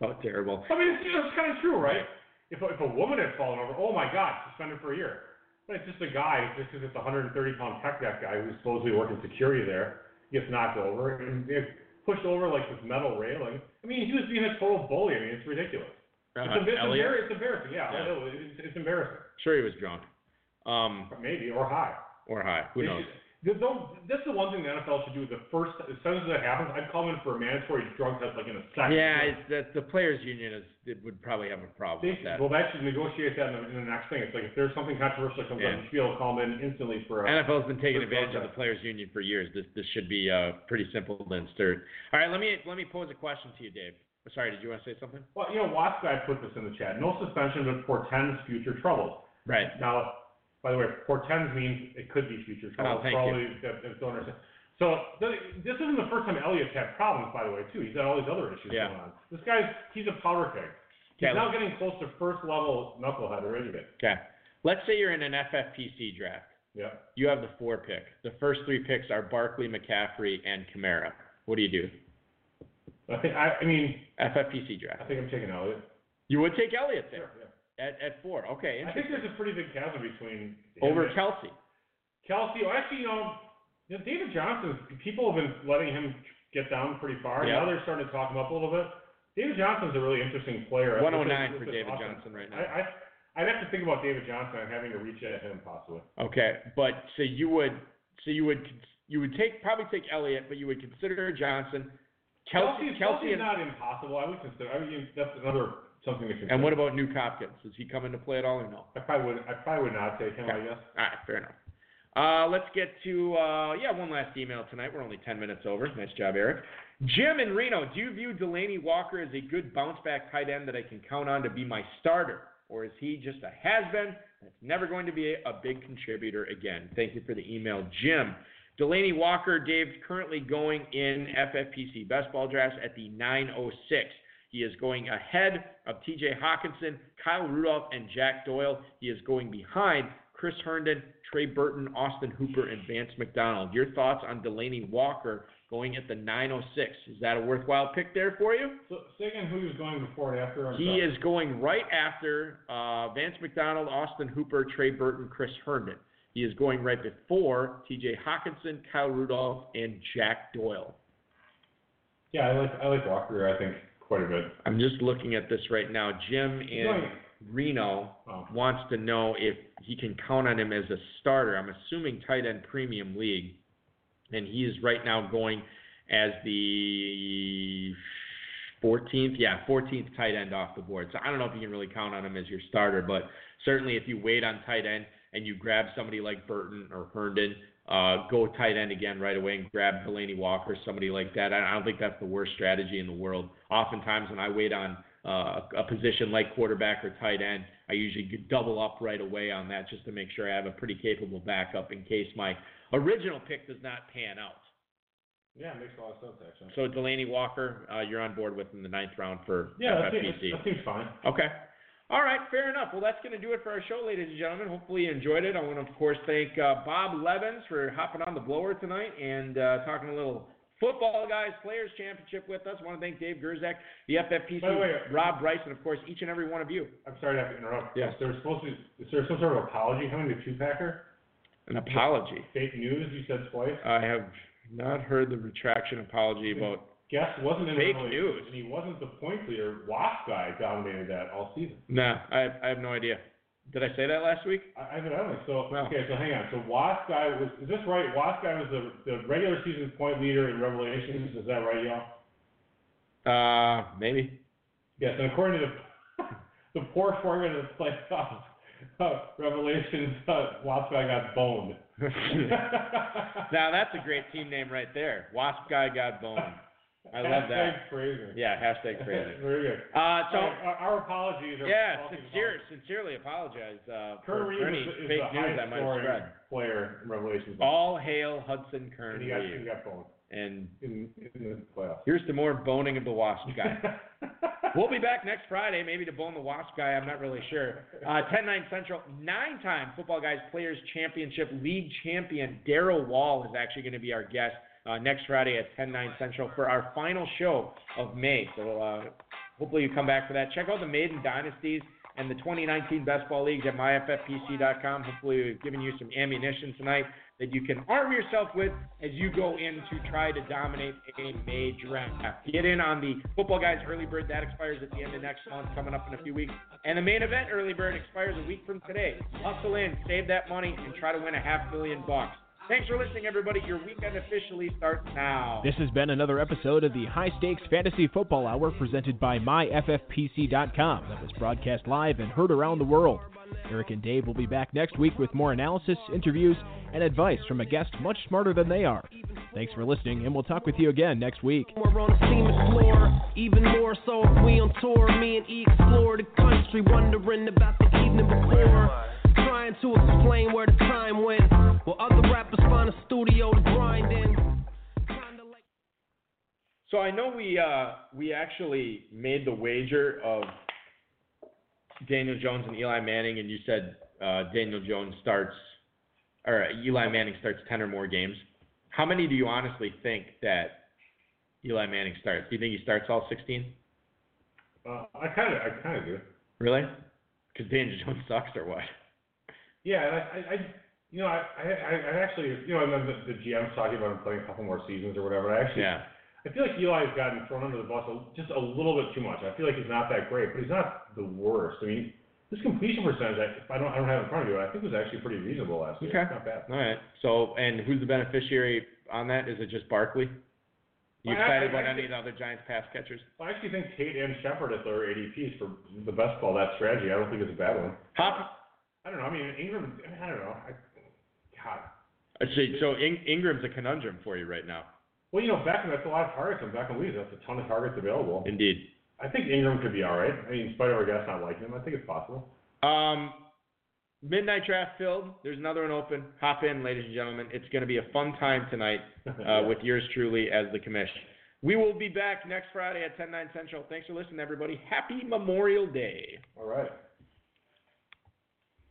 So terrible. I mean, it's, you know, it's kind of true, right? If a, if a woman had fallen over, oh my God, suspended for a year. But it's just a guy, just because it's a 130 pound tech deck guy who's supposedly working security there, gets knocked over and gets pushed over like this metal railing. I mean, he was being a total bully. I mean, it's ridiculous. Uh, It's, emb- it's, embar- it's embarrassing. Yeah, Yeah. It's, it's embarrassing. Sure, he was drunk. Um, Maybe or high. or high. Who knows? Should- th- don't- This is the one thing the NFL should do. The first, as soon as that happens, I'd call in for a mandatory drug test, like in a second. Yeah, that the players' union is it would probably have a problem They with that. Well, that should negotiate that in the, in the next thing. It's like if there's something controversial that comes Yeah. up, you should be able to call them in instantly for a. NFL's been taking advantage of the players' union for years. This this should be uh, pretty simple and stirred. All right, let me let me pose a question to you, Dave. Sorry, did you want to say something? Well, you know, Watts guy put this in the chat. No suspension, but portends future troubles. Right. Now, by the way, portends means it could be future oh, trouble. Oh, thank all you. that, don't understand. So th- this isn't the first time Elliott's had problems, by the way, too. He's had all these other issues Yeah. going on. This guy's he's a powder keg. He's Okay. now getting close to first level knucklehead or idiot. Okay. Let's say you're in an FFPC draft. Yeah. You have the four pick. The first three picks are Barkley, McCaffrey, and Kamara. What do you do? I think I, I mean FFPC draft. I think I'm taking Elliott. You would take Elliott there. Sure. At at four. Okay. I think there's a pretty big chasm between him Over and- Kelce. Kelce. Well, actually, you know, you know, David Johnson. People have been letting him get down pretty far. Yeah. Now they're starting to talk him up a little bit. David Johnson's a really interesting player. 109 for David offense. Johnson right now. I, I I'd have to think about David Johnson and having to reach at him possibly. Okay, but so you would so you would you would take probably take Elliott, but you would consider Johnson, Kelce, Kelce's, Kelce, Kelce's and, not impossible. I would consider. I mean, that's another something to consider. and what about Nuke Hopkins? Does he come into play at all or no? I probably would. I probably would not take him. I guess. All right, fair enough. Uh, let's get to uh, yeah one last email tonight. We're only ten minutes over. Nice job, Eric. Jim in Reno, do you view Delanie Walker as a good bounce back tight end that I can count on to be my starter, or is he just a has been that's never going to be a, a big contributor again? Thank you for the email, Jim. Delanie Walker, Dave, currently going in FFPC best ball drafts at the 906. He is going ahead of TJ Hockenson, Kyle Rudolph, and Jack Doyle. He is going behind Chris Herndon, Trey Burton, Austin Hooper, and Vance McDonald. Your thoughts on Delanie Walker going at the 906? Is that a worthwhile pick there for you? So, say again who he was going before and after. I'm He sorry. is going right after uh, Vance McDonald, Austin Hooper, Trey Burton, Chris Herndon. He is going right before TJ Hockenson, Kyle Rudolph, and Jack Doyle. Yeah, I like I like Walker. I think quite a bit. I'm just looking at this right now. Jim in Going- Reno Oh. wants to know if he can count on him as a starter. I'm assuming tight end premium league, and he is right now going as the 14th, yeah, 14th tight end off the board. So I don't know if you can really count on him as your starter, but certainly if you wait on tight end and you grab somebody like Burton or Herndon, uh, go tight end again right away and grab Delanie Walker, somebody like that. I I don't think that's the worst strategy in the world. Oftentimes when I wait on uh, a position like quarterback or tight end, I usually double up right away on that just to make sure I have a pretty capable backup in case my original pick does not pan out. Yeah, it makes a lot of sense actually. So Delanie Walker, uh, you're on board with in the ninth round for Yeah, that seems, FFPC. that seems fine. Okay. All right, fair enough. Well, that's going to do it for our show, ladies and gentlemen. Hopefully you enjoyed it. I want to, of course, thank uh, Bob Levens for hopping on the blower tonight and uh, talking a little football guys players championship with us. I want to thank Dave Gerczak, the FFPC, the way, Rob Bryce, and of course each and every one of you. I'm sorry to have to interrupt. Yes. There supposed to is there some sort of apology coming to Two Packer? An apology. Fake news you said twice. I have not heard the retraction apology about. Guess wasn't in Fake the news. and he wasn't the point leader. Wasp guy dominated that all season. No, I, I have no idea. Did I say that last week? I, evidently. So Wow. okay, so hang on. So Wasp guy was is this right? Wasp guy was the the regular season point leader in Revelations. Is that right, y'all? Uh, maybe. Yes, and according to the the poor format of the playoffs, uh, Revelations, uh, Wasp guy got boned. now that's a great team name right there. Wasp guy got boned. I love that. Hashtag Fraser. Yeah, hashtag crazy. Very good. Uh, so our, our apologies. Are yeah, sincere, sincerely apologize uh, for, any fake news I might have spread. player in Revelations. All hail Hudson and Kern he got, he got boned And in, in the playoffs. here's to more boning of the Wasp guy. We'll be back next Friday, maybe to bone the Wasp guy. I'm not really sure. Uh, 10-9 Central, nine-time Football Guys Players Championship League champion Daryl Wall is actually going to be our guest uh, next Friday at 10-9 Central for our final show of May. So uh, hopefully you come back for that. Check out the Maiden Dynasties and the 2019 Best Ball Leagues at myffpc.com. Hopefully we've given you some ammunition tonight that you can arm yourself with as you go in to try to dominate a May draft. Get in on the Football Guys Early Bird. That expires at the end of next month, coming up in a few weeks. And the main event Early Bird expires a week from today. Hustle in, save that money, and try to win a half million bucks. Thanks for listening, everybody. Your weekend officially starts now. This has been another episode of the High Stakes Fantasy Football Hour presented by MyFFPC.com that was broadcast live and heard around the world. Eric and Dave will be back next week with more analysis, interviews, and advice from a guest much smarter than they are. Thanks for listening, and we'll talk with you again next week. We're on the cement floor, even more so if we on tour. Me and E explore the country, wondering about the evening before. Trying to explain where the time went, while other rappers find a studio to grind in. Like So I know we uh, we actually made the wager of Daniel Jones and Eli Manning, and you said uh, Daniel Jones starts or Eli Manning starts ten or more games. How many do you honestly think that Eli Manning starts? Do you think he starts all sixteen? Uh, I kind of, I kind of do. Really? Because Daniel Jones sucks or what? Yeah, and I, I, I you know, I, I, I actually, you know, and then the, the GM's talking about him playing a couple more seasons or whatever. I actually, Yeah. I feel like Eli's gotten thrown under the bus a, just a little bit too much. I feel like he's not that great, but he's not the worst. I mean, his completion percentage, I- I don't, I don't have it in front of you, I think was actually pretty reasonable last year. Okay. It's not bad. All right. So, and who's the beneficiary on that? Is it just Barkley? You excited about any of the other Giants pass catchers? I actually think Tate and Shepard at their ADPs for the best ball that strategy. I don't think it's a bad one. Hop. I don't know. I mean, Engram. I don't know. I, God. uh, So, so In- Engram's a conundrum for you right now. Well, you know, Beckham. That's a lot of targets, and Beckham leaves. That's a ton of targets available. Indeed. I think Engram could be all right. I mean, in spite of our guys not liking him, I think it's possible. Um, midnight draft filled. There's another one open. Hop in, ladies and gentlemen. It's going to be a fun time tonight uh, with yours truly as the commission. We will be back next Friday at 10, 9 Central. Thanks for listening, everybody. Happy Memorial Day. all right.